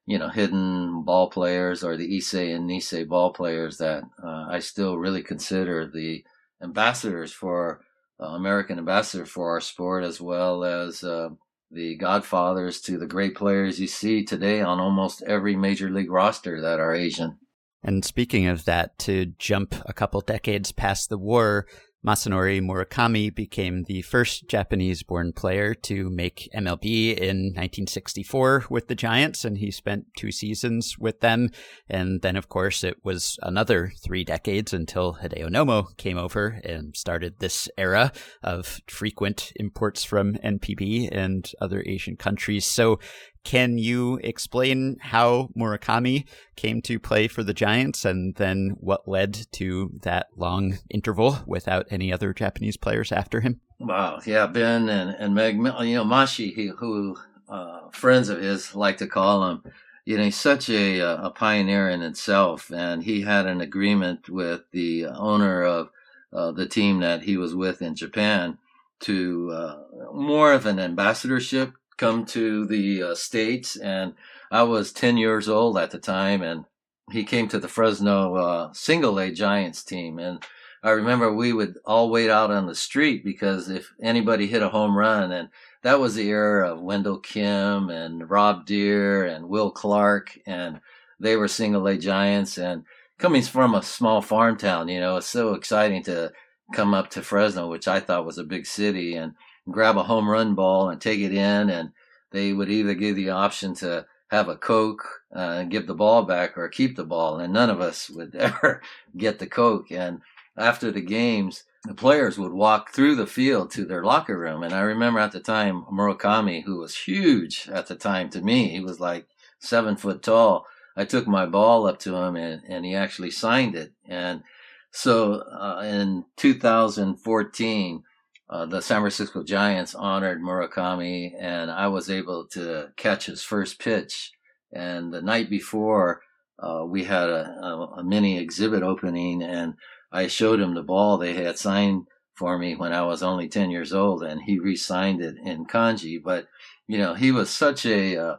you know, hidden ball players or the Issei and Nisei ball players that I still really consider the ambassadors for uh, American ambassador for our sport, as well as uh, the godfathers to the great players you see today on almost every major league roster that are Asian. And speaking of that, to jump a couple decades past the war, Masanori Murakami became the first Japanese born player to make MLB in 1964 with the Giants, and he spent two seasons with them. And then, of course, it was another three decades until Hideo Nomo came over and started this era of frequent imports from NPB and other Asian countries. So, can you explain how Murakami came to play for the Giants and then what led to that long interval without any other Japanese players after him? Wow. Yeah. Ben and, and Meg, you know, Mashi, he, who uh, friends of his like to call him, you know, he's such a, a pioneer in itself. And he had an agreement with the owner of uh, the team that he was with in Japan to uh, more of an ambassadorship come to the uh, States, and I was 10 years old at the time, and he came to the Fresno uh, single A Giants team. And I remember we would all wait out on the street because if anybody hit a home run, and that was the era of Wendell Kim and Rob Deer and Will Clark, and they were single A Giants. And coming from a small farm town, you know, it's so exciting to come up to Fresno, which I thought was a big city. And grab a home run ball and take it in, and they would either give the option to have a Coke uh, and give the ball back or keep the ball. And none of us would ever get the Coke. And after the games, the players would walk through the field to their locker room. And I remember at the time, Murakami, who was huge at the time to me, he was like seven foot tall. I took my ball up to him and, and he actually signed it. And so uh, in 2014, uh, the San Francisco Giants honored Murakami, and I was able to catch his first pitch. And the night before, uh, we had a, a, a, mini exhibit opening, and I showed him the ball they had signed for me when I was only 10 years old, and he re signed it in kanji. But, you know, he was such a, uh,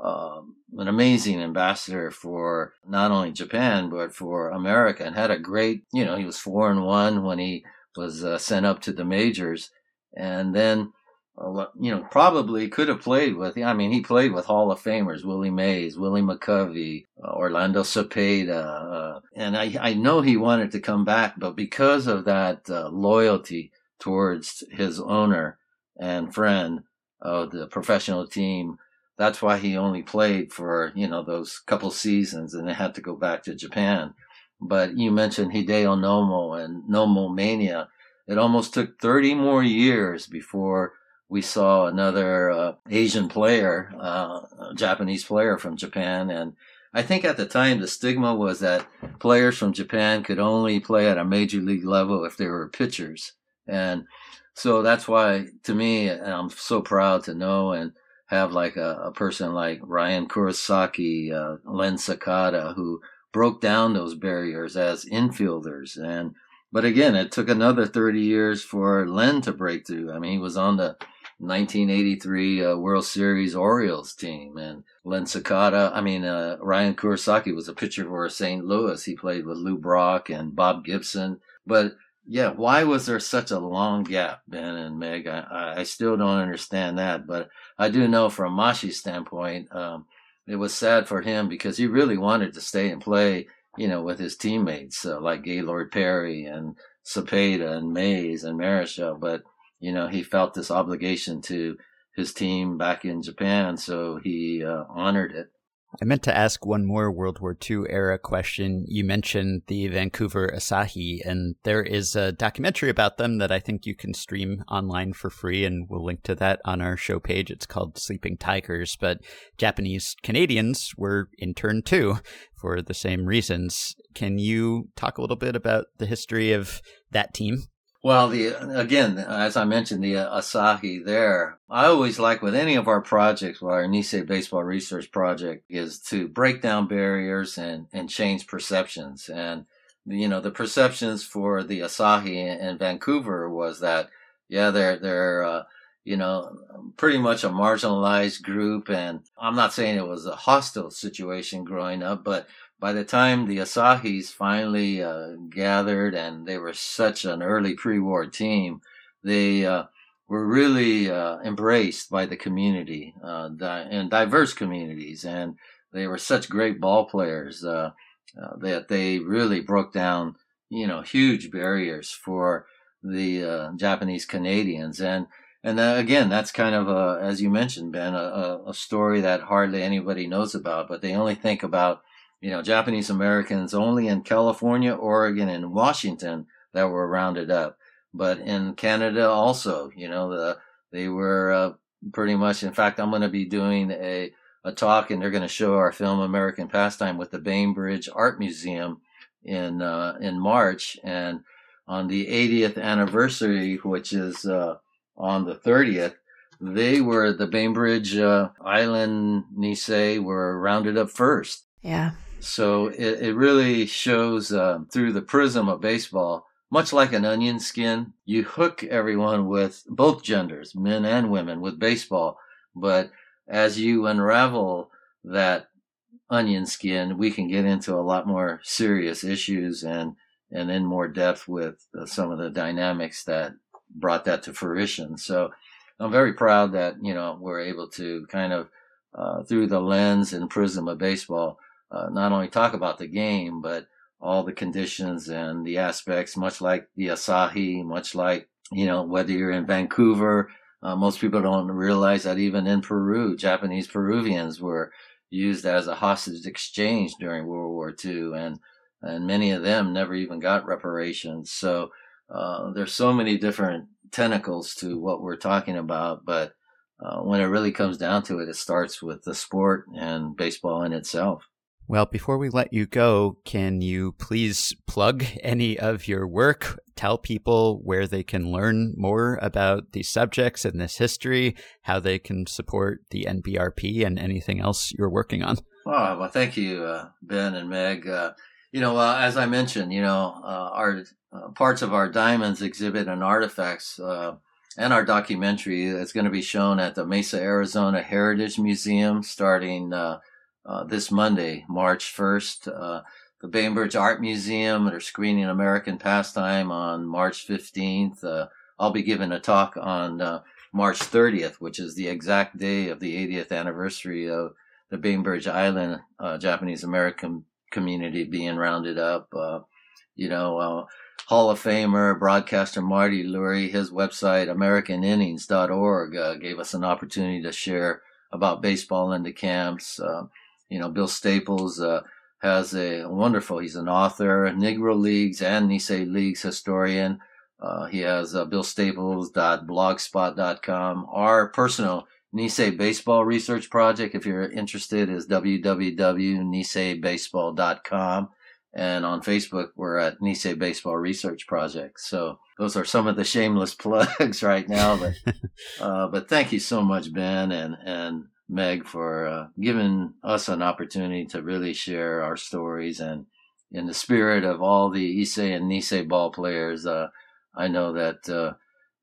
um, an amazing ambassador for not only Japan, but for America, and had a great, you know, he was four and one when he was uh, sent up to the majors, and then you know probably could have played with. I mean, he played with Hall of Famers Willie Mays, Willie McCovey, uh, Orlando Cepeda, uh, and I I know he wanted to come back, but because of that uh, loyalty towards his owner and friend of the professional team. That's why he only played for, you know, those couple seasons and they had to go back to Japan. But you mentioned Hideo Nomo and Nomo Mania. It almost took 30 more years before we saw another uh, Asian player, uh, Japanese player from Japan. And I think at the time the stigma was that players from Japan could only play at a major league level if they were pitchers. And so that's why, to me, I'm so proud to know and have like a, a person like Ryan Kurosaki, uh, Len Sakata, who broke down those barriers as infielders. And, but again, it took another 30 years for Len to break through. I mean, he was on the 1983 uh, World Series Orioles team. And Len Sakata, I mean, uh, Ryan Kurosaki was a pitcher for St. Louis. He played with Lou Brock and Bob Gibson. But yeah, why was there such a long gap, Ben and Meg? I, I still don't understand that, but I do know from Mashi's standpoint, um, it was sad for him because he really wanted to stay and play, you know, with his teammates uh, like Gaylord Perry and Cepeda and Mays and Marichal, but you know he felt this obligation to his team back in Japan, so he uh, honored it. I meant to ask one more World War II era question. You mentioned the Vancouver Asahi, and there is a documentary about them that I think you can stream online for free, and we'll link to that on our show page. It's called Sleeping Tigers, but Japanese Canadians were interned too for the same reasons. Can you talk a little bit about the history of that team? Well, the again, as I mentioned, the uh, Asahi there. I always like with any of our projects, well, our Nisei Baseball Research Project is to break down barriers and and change perceptions. And you know, the perceptions for the Asahi in Vancouver was that yeah, they're they're uh, you know pretty much a marginalized group, and I'm not saying it was a hostile situation growing up, but by the time the Asahis finally uh, gathered and they were such an early pre-war team, they uh, were really uh, embraced by the community uh, di- and diverse communities, and they were such great ball players uh, uh, that they really broke down, you know, huge barriers for the Japanese Canadians and. And again, that's kind of a, as you mentioned, Ben, a, a story that hardly anybody knows about, but they only think about you know, Japanese Americans only in California, Oregon, and Washington that were rounded up. But in Canada also, you know, the, they were uh, pretty much, in fact, I'm going to be doing a, a talk and they're going to show our film American Pastime with the Bainbridge Art Museum in, uh, in March. And on the 80th anniversary, which is uh, on the 30th, they were the Bainbridge uh, Island Nisei were rounded up first. Yeah. So it, it really shows uh, through the prism of baseball, much like an onion skin, you hook everyone with both genders, men and women, with baseball. But as you unravel that onion skin, we can get into a lot more serious issues and and in more depth with uh, some of the dynamics that brought that to fruition. So I'm very proud that you know we're able to kind of uh, through the lens and prism of baseball uh, not only talk about the game, but all the conditions and the aspects, much like the Asahi, much like, you know, whether you're in Vancouver, uh, most people don't realize that even in Peru, Japanese Peruvians were used as a hostage exchange during World War II, and and many of them never even got reparations. So uh, there's so many different tentacles to what we're talking about, but uh, when it really comes down to it, it starts with the sport and baseball in itself. Well, before we let you go, can you please plug any of your work? Tell people where they can learn more about these subjects and this history, how they can support the NBRP and anything else you're working on. Oh, well, thank you, uh, Ben and Meg. Uh, you know, uh, as I mentioned, you know, uh, our uh, parts of our diamonds exhibit and artifacts uh, and our documentary is going to be shown at the Mesa, Arizona Heritage Museum starting uh, this Monday, March 1st. Uh, the Bainbridge Art Museum are screening American Pastime on March 15th. Uh, I'll be giving a talk on uh, March 30th, which is the exact day of the 80th anniversary of the Bainbridge Island uh, Japanese American community being rounded up. you know, Hall of Famer, broadcaster Marty Lurie, his website, AmericanInnings.org, gave us an opportunity to share about baseball in the camps. You know, Bill Staples uh, has a wonderful, he's an author, Negro Leagues and Nisei Leagues historian. Uh, he has uh, billstaples.blogspot.com. Our personal Nisei Baseball Research Project, if you're interested, is www.niseibaseball.com. And on Facebook, we're at Nisei Baseball Research Project. So those are some of the shameless plugs right now. But, uh, but thank you so much, Ben and, and Meg, for uh, giving us an opportunity to really share our stories. And in the spirit of all the Issei and Nisei ball players, uh, I know that uh,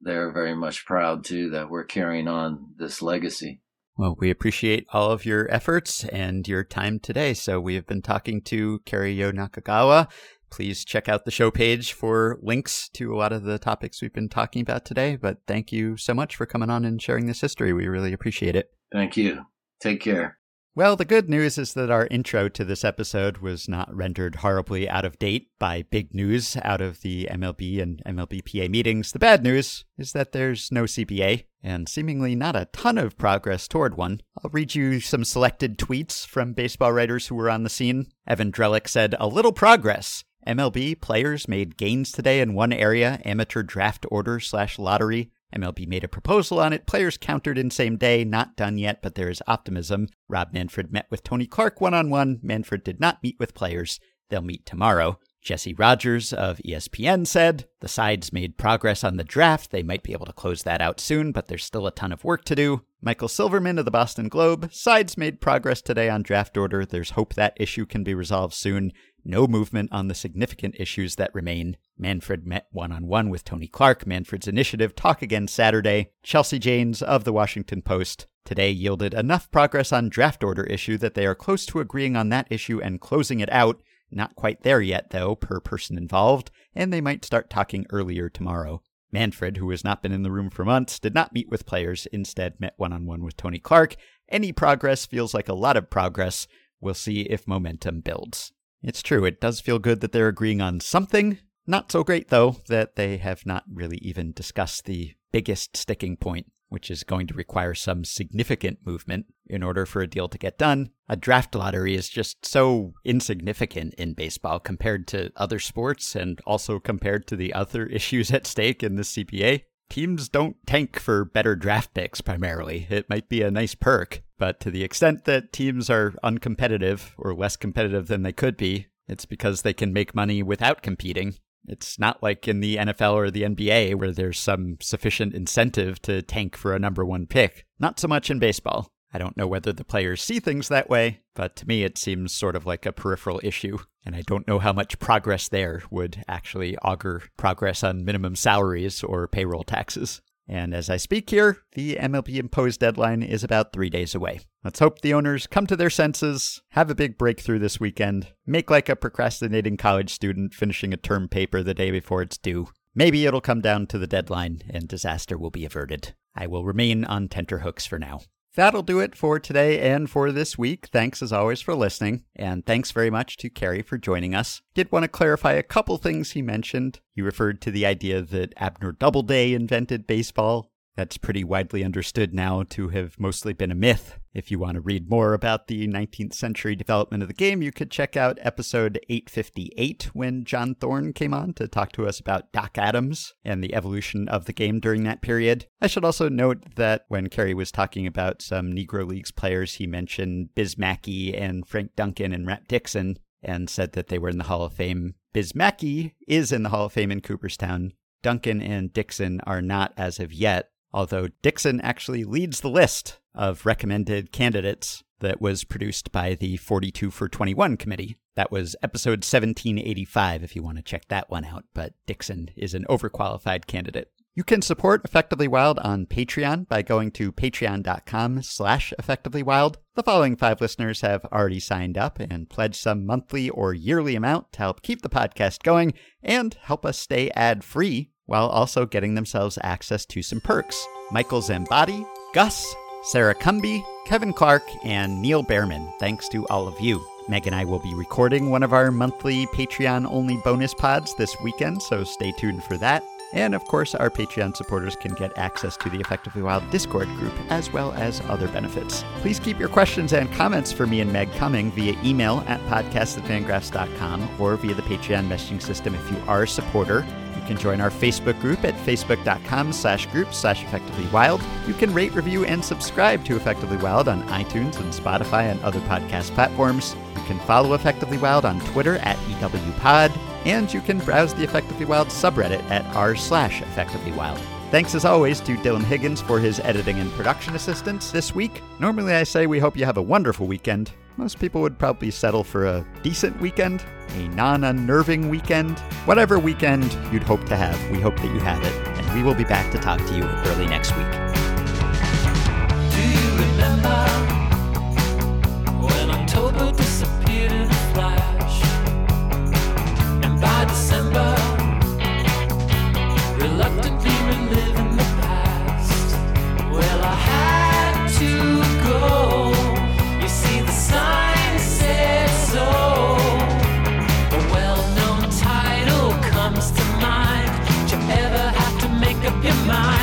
they're very much proud too that we're carrying on this legacy. Well, we appreciate all of your efforts and your time today. So we have been talking to Kerry-Yo Nakagawa. Please check out the show page for links to a lot of the topics we've been talking about today. But thank you so much for coming on and sharing this history. We really appreciate it. Thank you. Take care. Well, the good news is that our intro to this episode was not rendered horribly out of date by big news out of the MLB and MLBPA meetings. The bad news is that there's no CBA and seemingly not a ton of progress toward one. I'll read you some selected tweets from baseball writers who were on the scene. Evan Drellich said, A little progress. MLB players made gains today in one area, amateur draft order slash lottery. MLB made a proposal on it. Players countered in same day. Not done yet, but there is optimism. Rob Manfred met with Tony Clark one on one. Manfred did not meet with players. They'll meet tomorrow. Jesse Rogers of ESPN said the sides made progress on the draft. They might be able to close that out soon, but there's still a ton of work to do. Michael Silverman of the Boston Globe sides made progress today on draft order. There's hope that issue can be resolved soon. No movement on the significant issues that remain. Manfred met one on one with Tony Clark. Manfred's initiative talk again Saturday. Chelsea Janes of the Washington Post today yielded enough progress on draft order issue that they are close to agreeing on that issue and closing it out. Not quite there yet, though, per person involved, and they might start talking earlier tomorrow. Manfred, who has not been in the room for months, did not meet with players, instead, met one on one with Tony Clark. Any progress feels like a lot of progress. We'll see if momentum builds. It's true, it does feel good that they're agreeing on something. Not so great, though, that they have not really even discussed the biggest sticking point, which is going to require some significant movement in order for a deal to get done. A draft lottery is just so insignificant in baseball compared to other sports and also compared to the other issues at stake in the CBA. Teams don't tank for better draft picks primarily. It might be a nice perk, but to the extent that teams are uncompetitive or less competitive than they could be, it's because they can make money without competing. It's not like in the NFL or the NBA where there's some sufficient incentive to tank for a number one pick. Not so much in baseball. I don't know whether the players see things that way, but to me it seems sort of like a peripheral issue, and I don't know how much progress there would actually augur progress on minimum salaries or payroll taxes. And as I speak here, the MLB imposed deadline is about three days away. Let's hope the owners come to their senses, have a big breakthrough this weekend, make like a procrastinating college student finishing a term paper the day before it's due. Maybe it'll come down to the deadline and disaster will be averted. I will remain on tenterhooks for now. That'll do it for today and for this week. Thanks as always for listening, and thanks very much to Kerry for joining us. Did want to clarify a couple things he mentioned. He referred to the idea that Abner Doubleday invented baseball. That's pretty widely understood now to have mostly been a myth. If you want to read more about the 19th century development of the game, you could check out episode 858 when John Thorn came on to talk to us about Doc Adams and the evolution of the game during that period. I should also note that when Kerry was talking about some Negro Leagues players, he mentioned Biz Mackey and Frank Duncan and Rap Dixon and said that they were in the Hall of Fame. Biz Mackey is in the Hall of Fame in Cooperstown. Duncan and Dixon are not as of yet, although Dixon actually leads the list of recommended candidates that was produced by the 42 for 21 committee. That was episode 1785 if you want to check that one out, but Dixon is an overqualified candidate. You can support Effectively Wild on Patreon by going to patreon.com slash effectivelywild. The following five listeners have already signed up and pledged some monthly or yearly amount to help keep the podcast going and help us stay ad-free while also getting themselves access to some perks. Michael Zambati, Gus, Sarah Cumby, Kevin Clark, and Neil Behrman. Thanks to all of you. Meg and I will be recording one of our monthly Patreon only bonus pods this weekend, so stay tuned for that. And of course, our Patreon supporters can get access to the Effectively Wild Discord group as well as other benefits. Please keep your questions and comments for me and Meg coming via email at podcast or via the Patreon messaging system if you are a supporter You can join our Facebook group at facebook.com slash group slash effectively wild. You can rate, review, and subscribe to Effectively Wild on iTunes and Spotify and other podcast platforms. You can follow Effectively Wild on Twitter at EWPod, and you can browse the Effectively Wild subreddit at r slash effectively wild. Thanks as always to Dylan Higgins for his editing and production assistance this week. Normally I say we hope you have a wonderful weekend. Most people would probably settle for a decent weekend, a non unnerving weekend, whatever weekend you'd hope to have. We hope that you have it, and we will be back to talk to you early next week. October disappeared in a flash. mine.